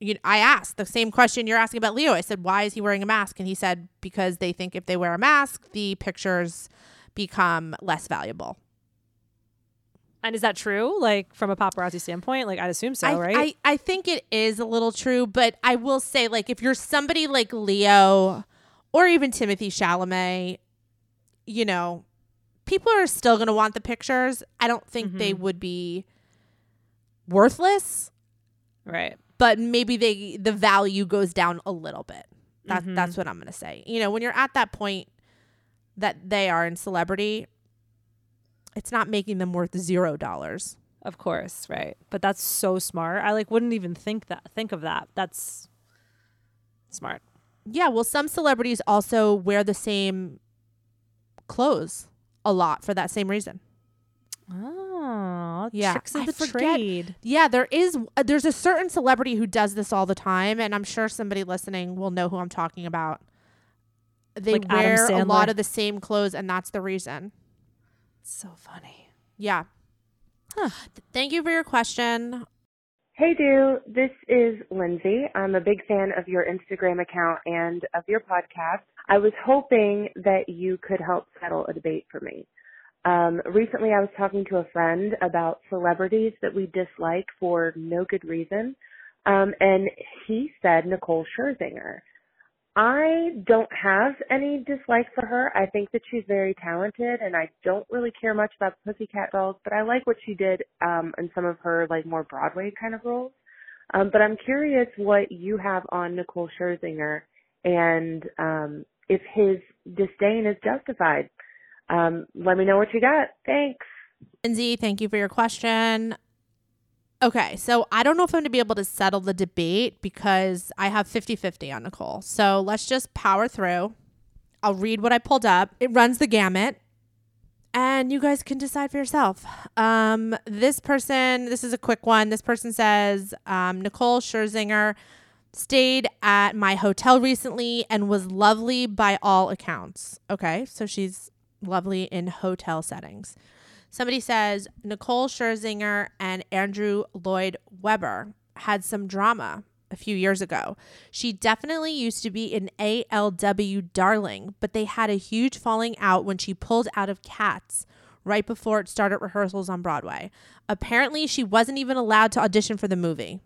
S9: you, I asked the same question you're asking about Leo. I said, why is he wearing a mask? And he said because they think if they wear a mask, the pictures become less valuable.
S6: And is that true? Like from a paparazzi standpoint? Like I'd assume so,
S9: I,
S6: right?
S9: I, I think it is a little true, but I will say, like, if you're somebody like Leo or even Timothée Chalamet, you know, people are still going to want the pictures. I don't think they
S6: Mhm.
S9: would be worthless,
S6: right.
S9: but maybe they the value goes down a little bit. That's
S6: Mhm.
S9: that's what I'm going to say. You know, when you're at that point that they are in celebrity, it's not making them worth zero dollars.
S6: Of course, right. But that's so smart. I like wouldn't even think that think of that. That's smart.
S9: Yeah, well, some celebrities also wear the same clothes a lot for that same reason.
S6: Oh,
S9: Yeah,
S6: tricks of
S9: I
S6: the
S9: forget-
S6: trade.
S9: Yeah, there is uh, there's a certain celebrity who does this all the time, and I'm sure somebody listening will know who I'm talking about. They
S6: Like
S9: wear a lot of the same clothes, and that's the reason.
S6: So funny.
S9: Yeah. Th- Thank you for your question.
S5: Hey, Deux this is Lindsay. I'm a big fan of your Instagram account and of your podcast. I was hoping that you could help settle a debate for me. Um, recently, I was talking to a friend about celebrities that we dislike for no good reason, um, and he said Nicole Scherzinger. I don't have any dislike for her. I think that she's very talented, and I don't really care much about the Pussycat Dolls, but I like what she did um, in some of her like more Broadway kind of roles. Um, but I'm curious what you have on Nicole Scherzinger, and um, if his disdain is justified. Um, let me know what you got. Thanks.
S9: Lindsay, thank you for your question. Okay, so I don't know if I'm going to be able to settle the debate because I have 50 50 on Nicole. So let's just power through. I'll read what I pulled up. It runs the gamut, and you guys can decide for yourself. Um, this person, this is a quick one. This person says um, Nicole Scherzinger stayed at my hotel recently and was lovely by all accounts. Okay, so she's lovely in hotel settings. Somebody says Nicole Scherzinger and Andrew Lloyd Webber had some drama a few years ago. She definitely used to be an ALW darling, but they had a huge falling out when she pulled out of Cats right before it started rehearsals on Broadway. Apparently, she wasn't even allowed to audition for the movie.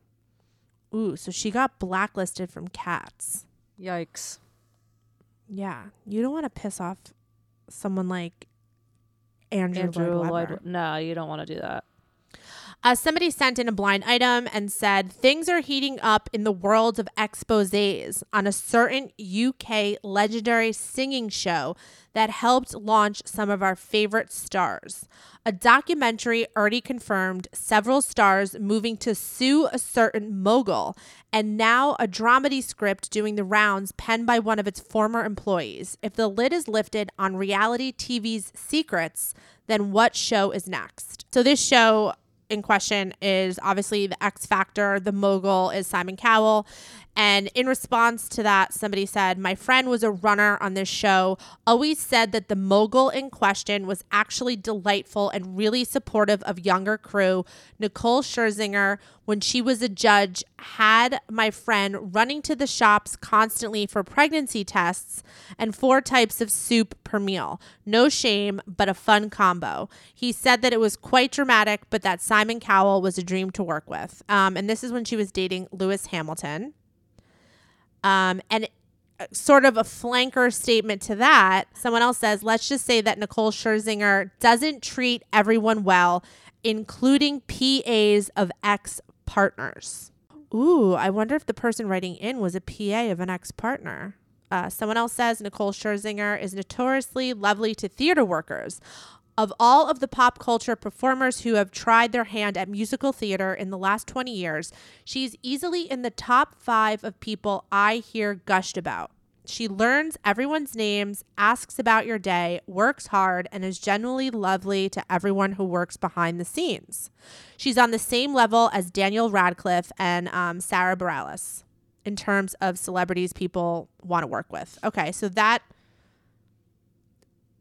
S9: Ooh, so she got blacklisted from Cats.
S6: Yikes.
S9: Yeah, you don't want to piss off someone like Andrew,
S6: Andrew
S9: Lloyd
S6: Lloyd. No, you don't want to do that.
S9: Uh, somebody sent in a blind item and said things are heating up in the world of exposés on a certain UK legendary singing show that helped launch some of our favorite stars. A documentary already confirmed several stars moving to sue a certain mogul, and now a dramedy script doing the rounds penned by one of its former employees. If the lid is lifted on reality TV's secrets, then what show is next? So, this show in question is obviously the X Factor. The mogul is Simon Cowell. And in response to that, somebody said, My friend was a runner on this show, always said that the mogul in question was actually delightful and really supportive of younger crew. Nicole Scherzinger, when she was a judge, had my friend running to the shops constantly for pregnancy tests and four types of soup per meal. No shame, but a fun combo. He said that it was quite dramatic, but that Simon Cowell was a dream to work with. Um, and this is when she was dating Lewis Hamilton. Um, and uh, sort of a flanker statement to that, someone else says, let's just say that Nicole Scherzinger doesn't treat everyone well, including PAs of ex partners. Ooh, I wonder if the person writing in was a PA of an ex partner. Uh, someone else says Nicole Scherzinger is notoriously lovely to theater workers. Of all of the pop culture performers who have tried their hand at musical theater in the last 20 years, she's easily in the top five of people I hear gushed about. She learns everyone's names, asks about your day, works hard, and is genuinely lovely to everyone who works behind the scenes. She's on the same level as Daniel Radcliffe and um, Sara Bareilles in terms of celebrities people want to work with. Okay, so that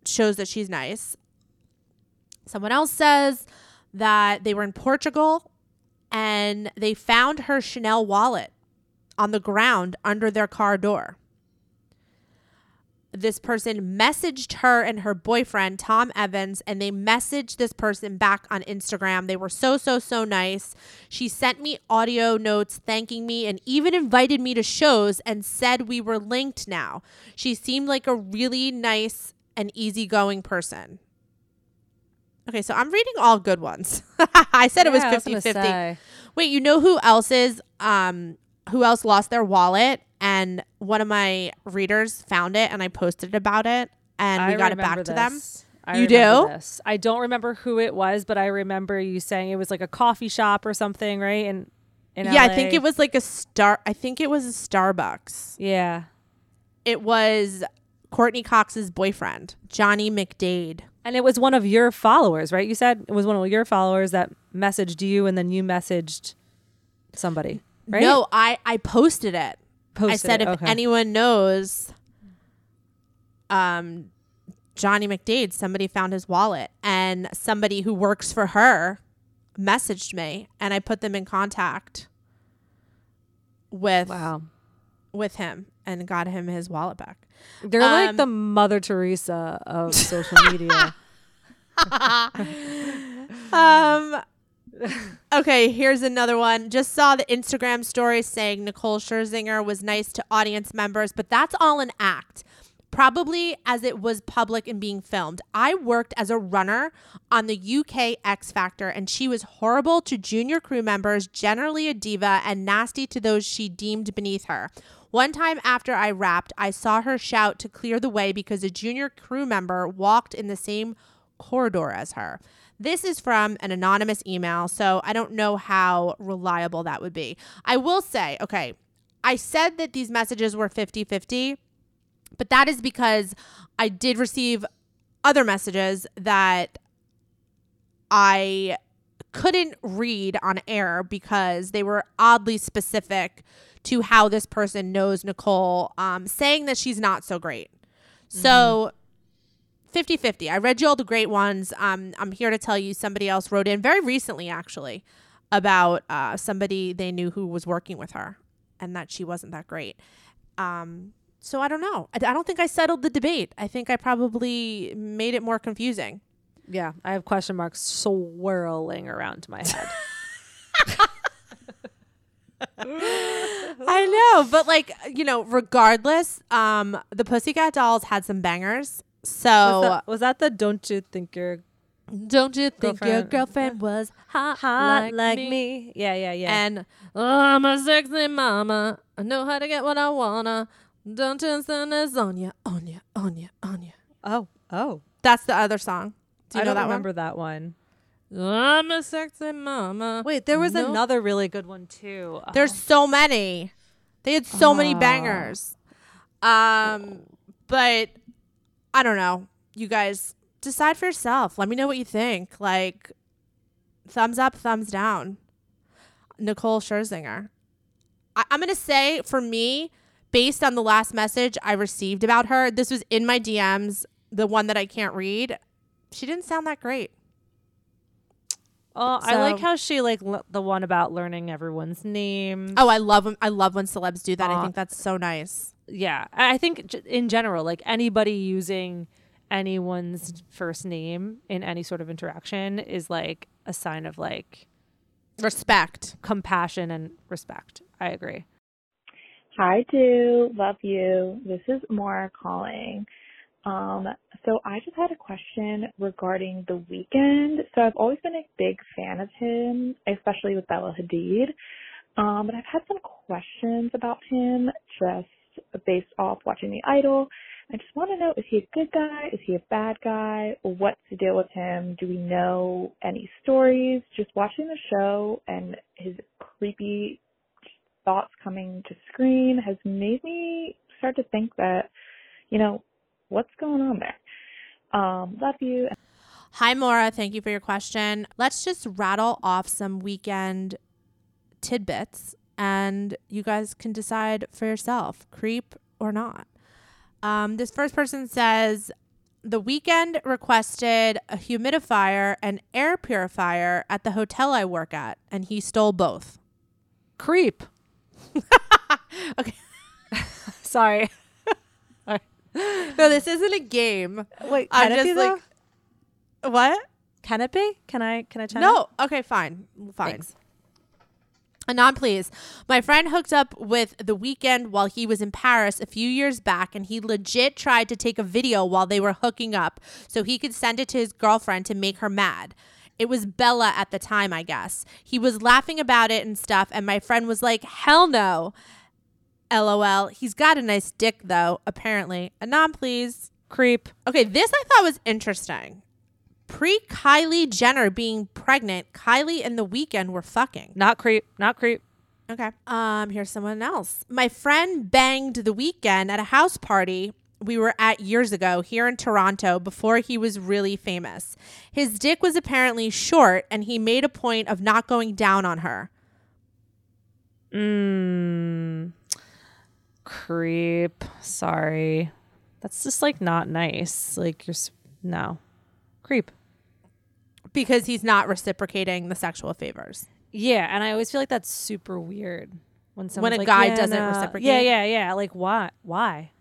S9: shows that she's nice. Someone else says that they were in Portugal and they found her Chanel wallet on the ground under their car door. This person messaged her and her boyfriend, Thom Evans, and they messaged this person back on Instagram. They were so, so, so nice. She sent me audio notes thanking me and even invited me to shows and said we were linked now. She seemed like a really nice and easygoing person. Okay, so I'm reading all good ones. (laughs) I said
S6: Yeah,
S9: it was
S6: was
S9: 50
S6: gonna
S9: 50.
S6: say.
S9: Wait, you know who else is um who else lost their wallet and one of my readers found it and I posted about it and we
S6: I
S9: got it back
S6: remember
S9: to them.
S6: I
S9: you do?
S6: This. I don't remember who it was, but I remember you saying it was like a coffee shop or something, right? In, in
S9: Yeah, I think it was like a star I think it was a Starbucks.
S6: Yeah.
S9: It was Courteney Cox's boyfriend, Johnny McDaid.
S6: And it was one of your followers, right? You said it was one of your followers that messaged you and then you messaged somebody, right?
S9: No, I I posted it.
S6: Posted I
S9: said
S6: it,
S9: if
S6: okay.
S9: anyone knows um Johnny McDaid, somebody found his wallet and somebody who works for her messaged me and I put them in contact with
S6: Wow.
S9: with him and got him his wallet back.
S6: They're like
S9: Um,
S6: the Mother Teresa of social (laughs) media.
S9: um okay here's another one just saw the instagram story saying nicole scherzinger was nice to audience members but that's all an act probably as it was public and being filmed i worked as a runner on the uk x factor and she was horrible to junior crew members generally a diva and nasty to those she deemed beneath her one time after I rapped, I saw her shout to clear the way because a junior crew member walked in the same corridor as her. This is from an anonymous email, so I don't know how reliable that would be. I will say, okay, I said that these messages were 50 50, but that is because I did receive other messages that I couldn't read on air because they were oddly specific to how this person knows Nicole, um, saying that she's not so great. So 50 50. I read you all the great ones. Um, I'm here to tell you somebody else wrote in very recently, actually, about uh, somebody they knew who was working with her and that she wasn't that great. Um, so I don't know. I, I don't think I settled the debate. I think I probably made it more confusing.
S6: yeah, I have question marks swirling around my head. (laughs) (laughs)
S9: I know, but like you know, regardless, um, the Pussycat Dolls had some bangers. So
S6: was, that, was that the "Don't you think you're
S9: Don't you think your
S6: Girlfriend.
S9: girlfriend (laughs) was hot,
S6: Hot
S9: like, me?
S6: Yeah, yeah, yeah.
S9: And oh, I'm a sexy mama. I know how to get what I wanna. Don't send this on ya, on ya, on ya, on ya.
S6: oh, oh.
S9: That's the other song. Do you
S6: I
S9: know
S6: don't
S9: that
S6: remember that one.
S9: one? I'm a sexy mama.
S6: Wait, there was
S9: No.
S6: another really good one too.
S9: There's so many. They had so many
S6: Oh.
S9: bangers. Um, but I don't know. You guys decide for yourself. Let me know what you think. Like, thumbs up, thumbs down. Nicole Scherzinger. I- I'm gonna say for me, based on the last message I received about her, this was in my DMs. The one that I can't read. She didn't sound that great.
S6: Oh, I like how she like l- the one about learning everyone's name.
S9: Oh, I love when I love when celebs do that. I think that's so nice.
S6: yeah. I I think j- in general, like anybody using anyone's first name in any sort of interaction is like a sign of like
S9: Respect.
S6: compassion and respect. I agree.
S4: Hi, Deux love you. This is Maura calling. Um, so I just had a question regarding the Weeknd. So I've always been a big fan of him, especially with Bella Hadid. Um, but I've had some questions about him just based off watching The Idol. I just want to know, is he a good guy? Is he a bad guy? What's the deal with him? Do we know any stories? Just watching the show and his creepy thoughts coming to screen has made me start to think that, you know, what's going on there? Um, love you.
S9: Hi, Maura. Thank you for your question. Let's just rattle off some Weeknd tidbits and you guys can decide for yourself creep or not. Um, this first person says the Weeknd requested a humidifier and air purifier at the hotel I work at, and he stole both.
S6: Creep. (laughs)
S9: Okay. (laughs)
S6: Sorry. (laughs)
S9: No, this isn't a game.
S6: Wait,
S9: I'm
S6: can it
S9: just
S6: be though?
S9: like, what?
S6: Can it be? Can I? Can I check?
S9: No. Okay, fine. Fine.
S6: Thanks.
S9: Anon, please. My friend hooked up with The Weeknd while he was in Paris a few years back, and he legit tried to take a video while they were hooking up so he could send it to his girlfriend to make her mad. It was Bella at the time, I guess. He was laughing about it and stuff, and my friend was like, hell no. LOL. He's got a nice dick, though, apparently. Anon, please.
S6: Creep.
S9: Okay, this I thought was interesting. Pre Kylie Jenner being pregnant, Kylie and The Weeknd were fucking.
S6: Not creep. Not creep.
S9: Okay. Um, here's someone else. My friend banged the Weeknd at a house party we were at years ago here in Toronto before he was really famous. His dick was apparently short and he made a point of not going down on her.
S6: Mmm. Creep. Sorry. That's just like not nice. Like you're s- no. Creep.
S9: Because he's not reciprocating the sexual favors.
S6: Yeah, and I always feel like that's super weird when someone's
S9: a
S6: like,
S9: guy
S6: "Yeah,
S9: doesn't
S6: nah."
S9: reciprocate?
S6: Yeah, yeah, yeah. Like why? Why?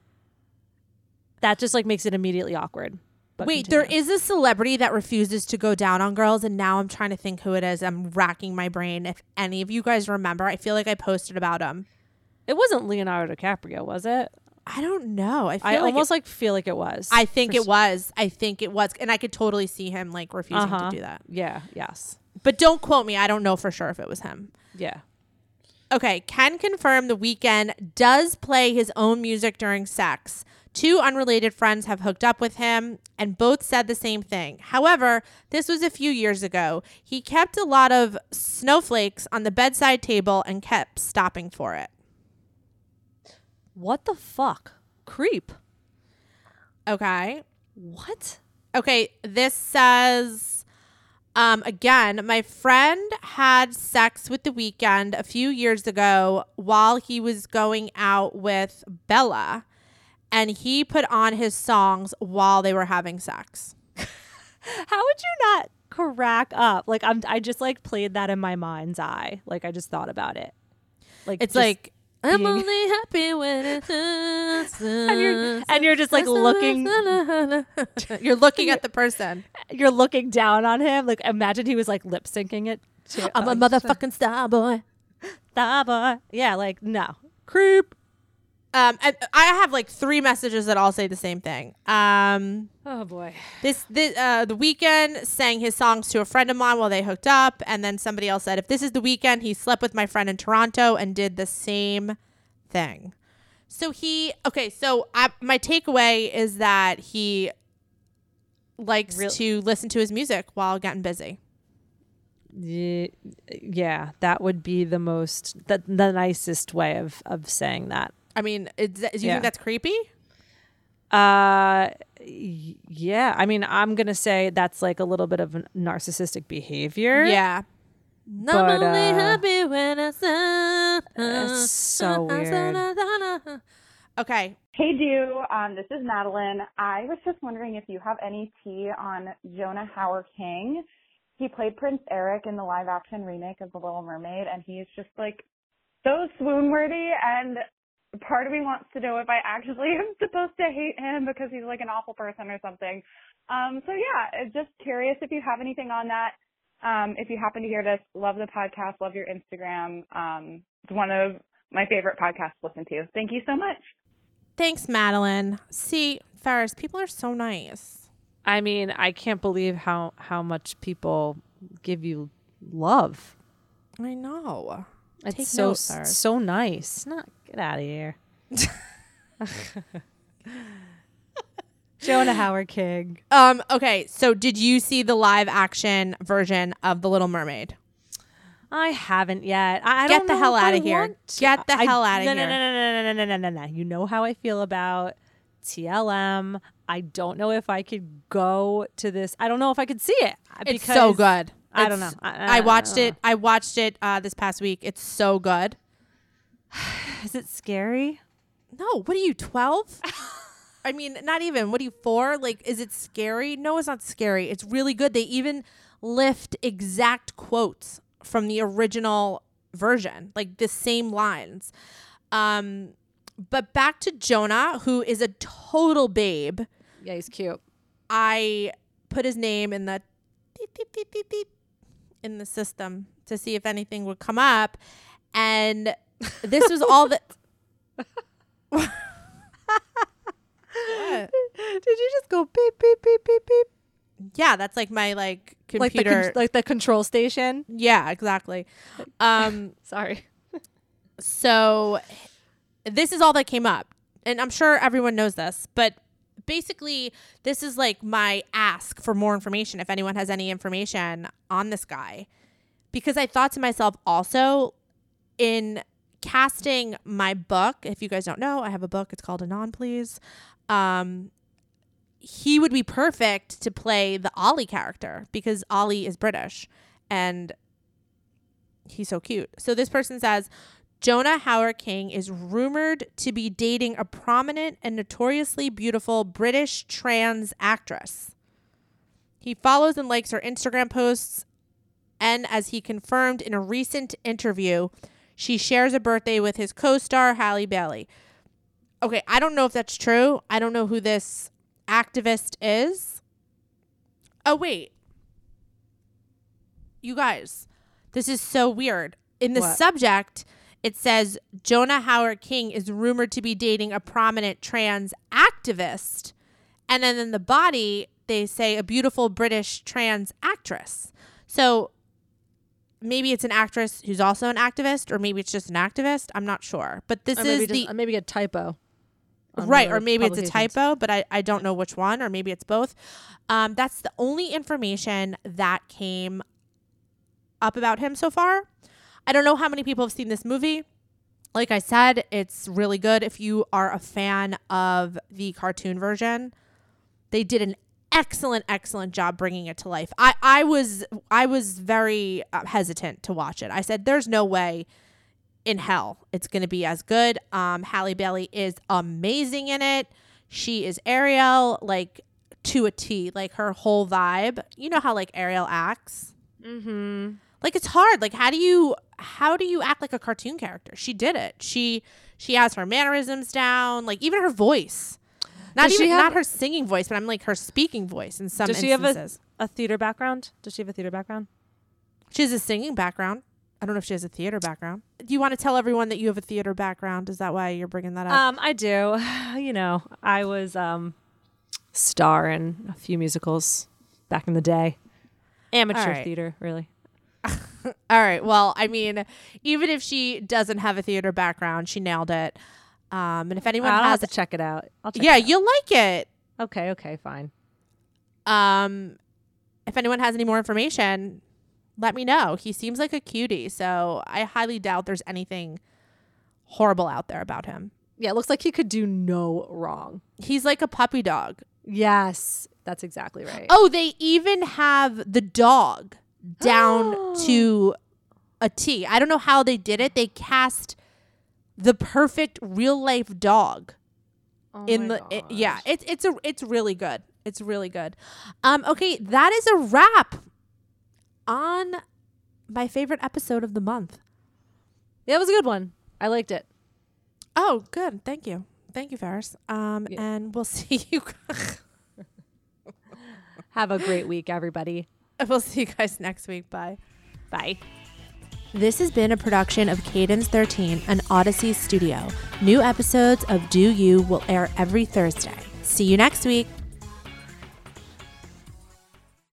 S6: That just like makes it immediately awkward. But
S9: Wait,
S6: continue.
S9: there is a celebrity that refuses to go down on girls, and now I'm trying to think who it is. I'm racking my brain. If any of you guys remember, I feel like I posted about him.
S6: It wasn't Leonardo DiCaprio, was it?
S9: I don't know. I feel
S6: I
S9: like
S6: almost
S9: it,
S6: like feel like it was.
S9: I think it was. I think it was, and I could totally see him like refusing
S6: Uh-huh.
S9: to do that.
S6: Yeah. Yes.
S9: But don't quote me. I don't know for sure if it was him.
S6: Yeah.
S9: Okay, can confirm the Weeknd does play his own music during sex. Two unrelated friends have hooked up with him and both said the same thing. However, this was a few years ago. He kept a lot of snowflakes on the bedside table and kept stopping for it.
S6: What the fuck? Creep.
S9: Okay.
S6: What?
S9: Okay, this says um again, my friend had sex with the Weeknd a few years ago while he was going out with Bella and he put on his songs while they were having sex. (laughs)
S6: How would you not crack up? Like I'm I just like played that in my mind's eye. Like I just thought about it. Like
S9: It's like I'm
S6: being-
S9: only happy when it (laughs)
S6: and you're and you're just like looking (laughs)
S9: You're looking at the person.
S6: you're looking down on him. Like imagine he was like lip syncing it to
S9: I'm a motherfucking star boy.
S6: star boy. Yeah, like no. Creep.
S9: Um, I, I have like three messages that all say the same thing. Um,
S6: Oh boy.
S9: this, this uh, the Weeknd sang his songs to a friend of mine while they hooked up, and then somebody else said, "If this is the Weeknd, he slept with my friend in Toronto and did the same thing." So he okay. So I, my takeaway is that he likes
S6: Real-
S9: to listen to his music while getting busy.
S6: Ye- Yeah, that would be the most the, the nicest way of of saying that.
S9: I mean, is, do you
S6: Yeah.
S9: think that's creepy?
S6: Uh yeah, I mean, I'm going to say that's like a little bit of a narcissistic behavior.
S9: Yeah.
S6: But,
S9: I'm only
S6: uh,
S9: happy when I say-
S6: It's so weird.
S9: Okay.
S11: Hey, Deux. Um, this is Madeline. I was just wondering if you have any tea on Jonah Howard King. He played Prince Eric in the live action remake of The Little Mermaid, and he's just like so swoon worthy. And part of me wants to know if I actually (laughs) am supposed to hate him because he's like an awful person or something. Um, so yeah, uh, just curious if you have anything on that. Um, if you happen to hear this, love the podcast, love your Instagram. Um, it's one of my favorite podcasts to listen to. Thank you so much.
S9: Thanks, Madeline. See, Ferris, people are so nice.
S6: I mean, I can't believe how how much people give you love.
S9: I know.
S6: It's
S9: Take
S6: so
S9: note,
S6: so nice. Not get out of here. (laughs) Jonah Hauer-King.
S9: Um, okay, so did you see the live action version of The Little Mermaid?
S6: I haven't yet. I, I
S9: Get
S6: don't Get
S9: the
S6: know
S9: hell
S6: I
S9: outta here. Get the
S6: I-
S9: hell outta
S6: no, no,
S9: here.
S6: No, no, no, no, no, no, no, no, no. You know how I feel about TLM. I don't know if I could go to this. I don't know if I could see it.
S9: It's so good.
S6: I don't know.
S9: It's-
S6: I-
S9: I, watched
S6: I
S9: it. I watched it uh, this past week. It's so good. (sighs)
S6: Is it scary?
S9: No, what are you, 12? (laughs) I mean, not even. What are you, four? Like, is it scary? No, it's not scary. It's really good. They even lift exact quotes from the original version, like the same lines. Um, but back to Jonah, who is a total babe.
S6: Yeah, he's cute.
S9: I put his name in the beep, beep, beep, beep, beep, in the system to see if anything would come up, and this was all that. (laughs)
S6: Did you just go beep beep beep beep beep?
S9: Yeah, that's like my like
S6: Like the
S9: computer.
S6: con- like the control station.
S9: yeah, exactly. Um, (laughs)
S6: Sorry.
S9: so this is all that came up, and I'm sure everyone knows this, but basically, this is like my ask for more information. If anyone has any information on this guy, because I thought to myself also in casting my book. If you guys don't know, I have a book. It's called Anon, please. Um, he would be perfect to play the Ollie character because Ollie is British and he's so cute. So this person says Jonah Hauer-King is rumored to be dating a prominent and notoriously beautiful British trans actress. He follows and likes her Instagram posts, and as he confirmed in a recent interview, she shares a birthday with his co star, Halle Bailey. Okay, I don't know if that's true. I don't know who this activist is. Oh, wait. You guys, this is so weird. In the
S6: What?
S9: subject, it says Jonah Hauer-King is rumored to be dating a prominent trans activist. And then in the body, they say a beautiful British trans actress. So maybe it's an actress who's also an activist, or maybe it's just an activist. I'm not sure. But this is the
S6: just- uh, maybe a typo.
S9: right or maybe it's a typo but I, I don't know which one or maybe it's both um, that's the only information that came up about him so far i don't know how many people have seen this movie like i said it's really good if you are a fan of the cartoon version they did an excellent excellent job bringing it to life i i was i was very uh, hesitant to watch it i said there's no way in hell it's going to be as good. Um, Halle Bailey is amazing in it. She is Ariel, like to a T, like her whole vibe. You know how like Ariel acts.
S6: Mm-hmm.
S9: Like it's hard. Like how do you how do you act like a cartoon character? She did it. She she has her mannerisms down, like even her voice. Not even
S6: have-
S9: not her singing voice, but I'm like her speaking voice in some
S6: Does she have a, a theater background? Does she have a theater background?
S9: she has a singing background. I don't know if she has a theater background. Do you want to tell everyone that you have a theater background? Is that why you're bringing that up?
S6: Um, I do. (sighs) You know, I was um star in a few musicals back in the day. Amateur
S9: right.
S6: theater, really. (laughs)
S9: All right. Well, I mean, even if she doesn't have a theater background, she nailed it. Um, and if anyone
S6: I'll
S9: has
S6: have to check it out. I'll check
S9: yeah,
S6: it out.
S9: you'll like it.
S6: Okay, okay, fine.
S9: Um, if anyone has any more information, let me know. He seems like a cutie, so I highly doubt there's anything horrible out there about him.
S6: Yeah, it looks like he could do no wrong.
S9: He's like a puppy dog.
S6: Yes, that's exactly right.
S9: Oh, they even have the dog down (gasps) to a T. I don't know how they did it. They cast the perfect real life dog
S6: Oh
S9: in the it- yeah. It's it's a it's really good. It's really good. Um okay, that is a wrap on my favorite episode of the month.
S6: Yeah, it was a good one. I liked it.
S9: Oh, good. Thank you. Thank you, Ferris. Um and we'll (laughs) see you
S6: Have a great week, everybody. (laughs)
S9: We'll see you guys next week. Bye.
S6: Bye.
S9: This has been a production of Cadence 13, and Odyssey studio. New episodes of Deux U will air every Thursday. See you next week.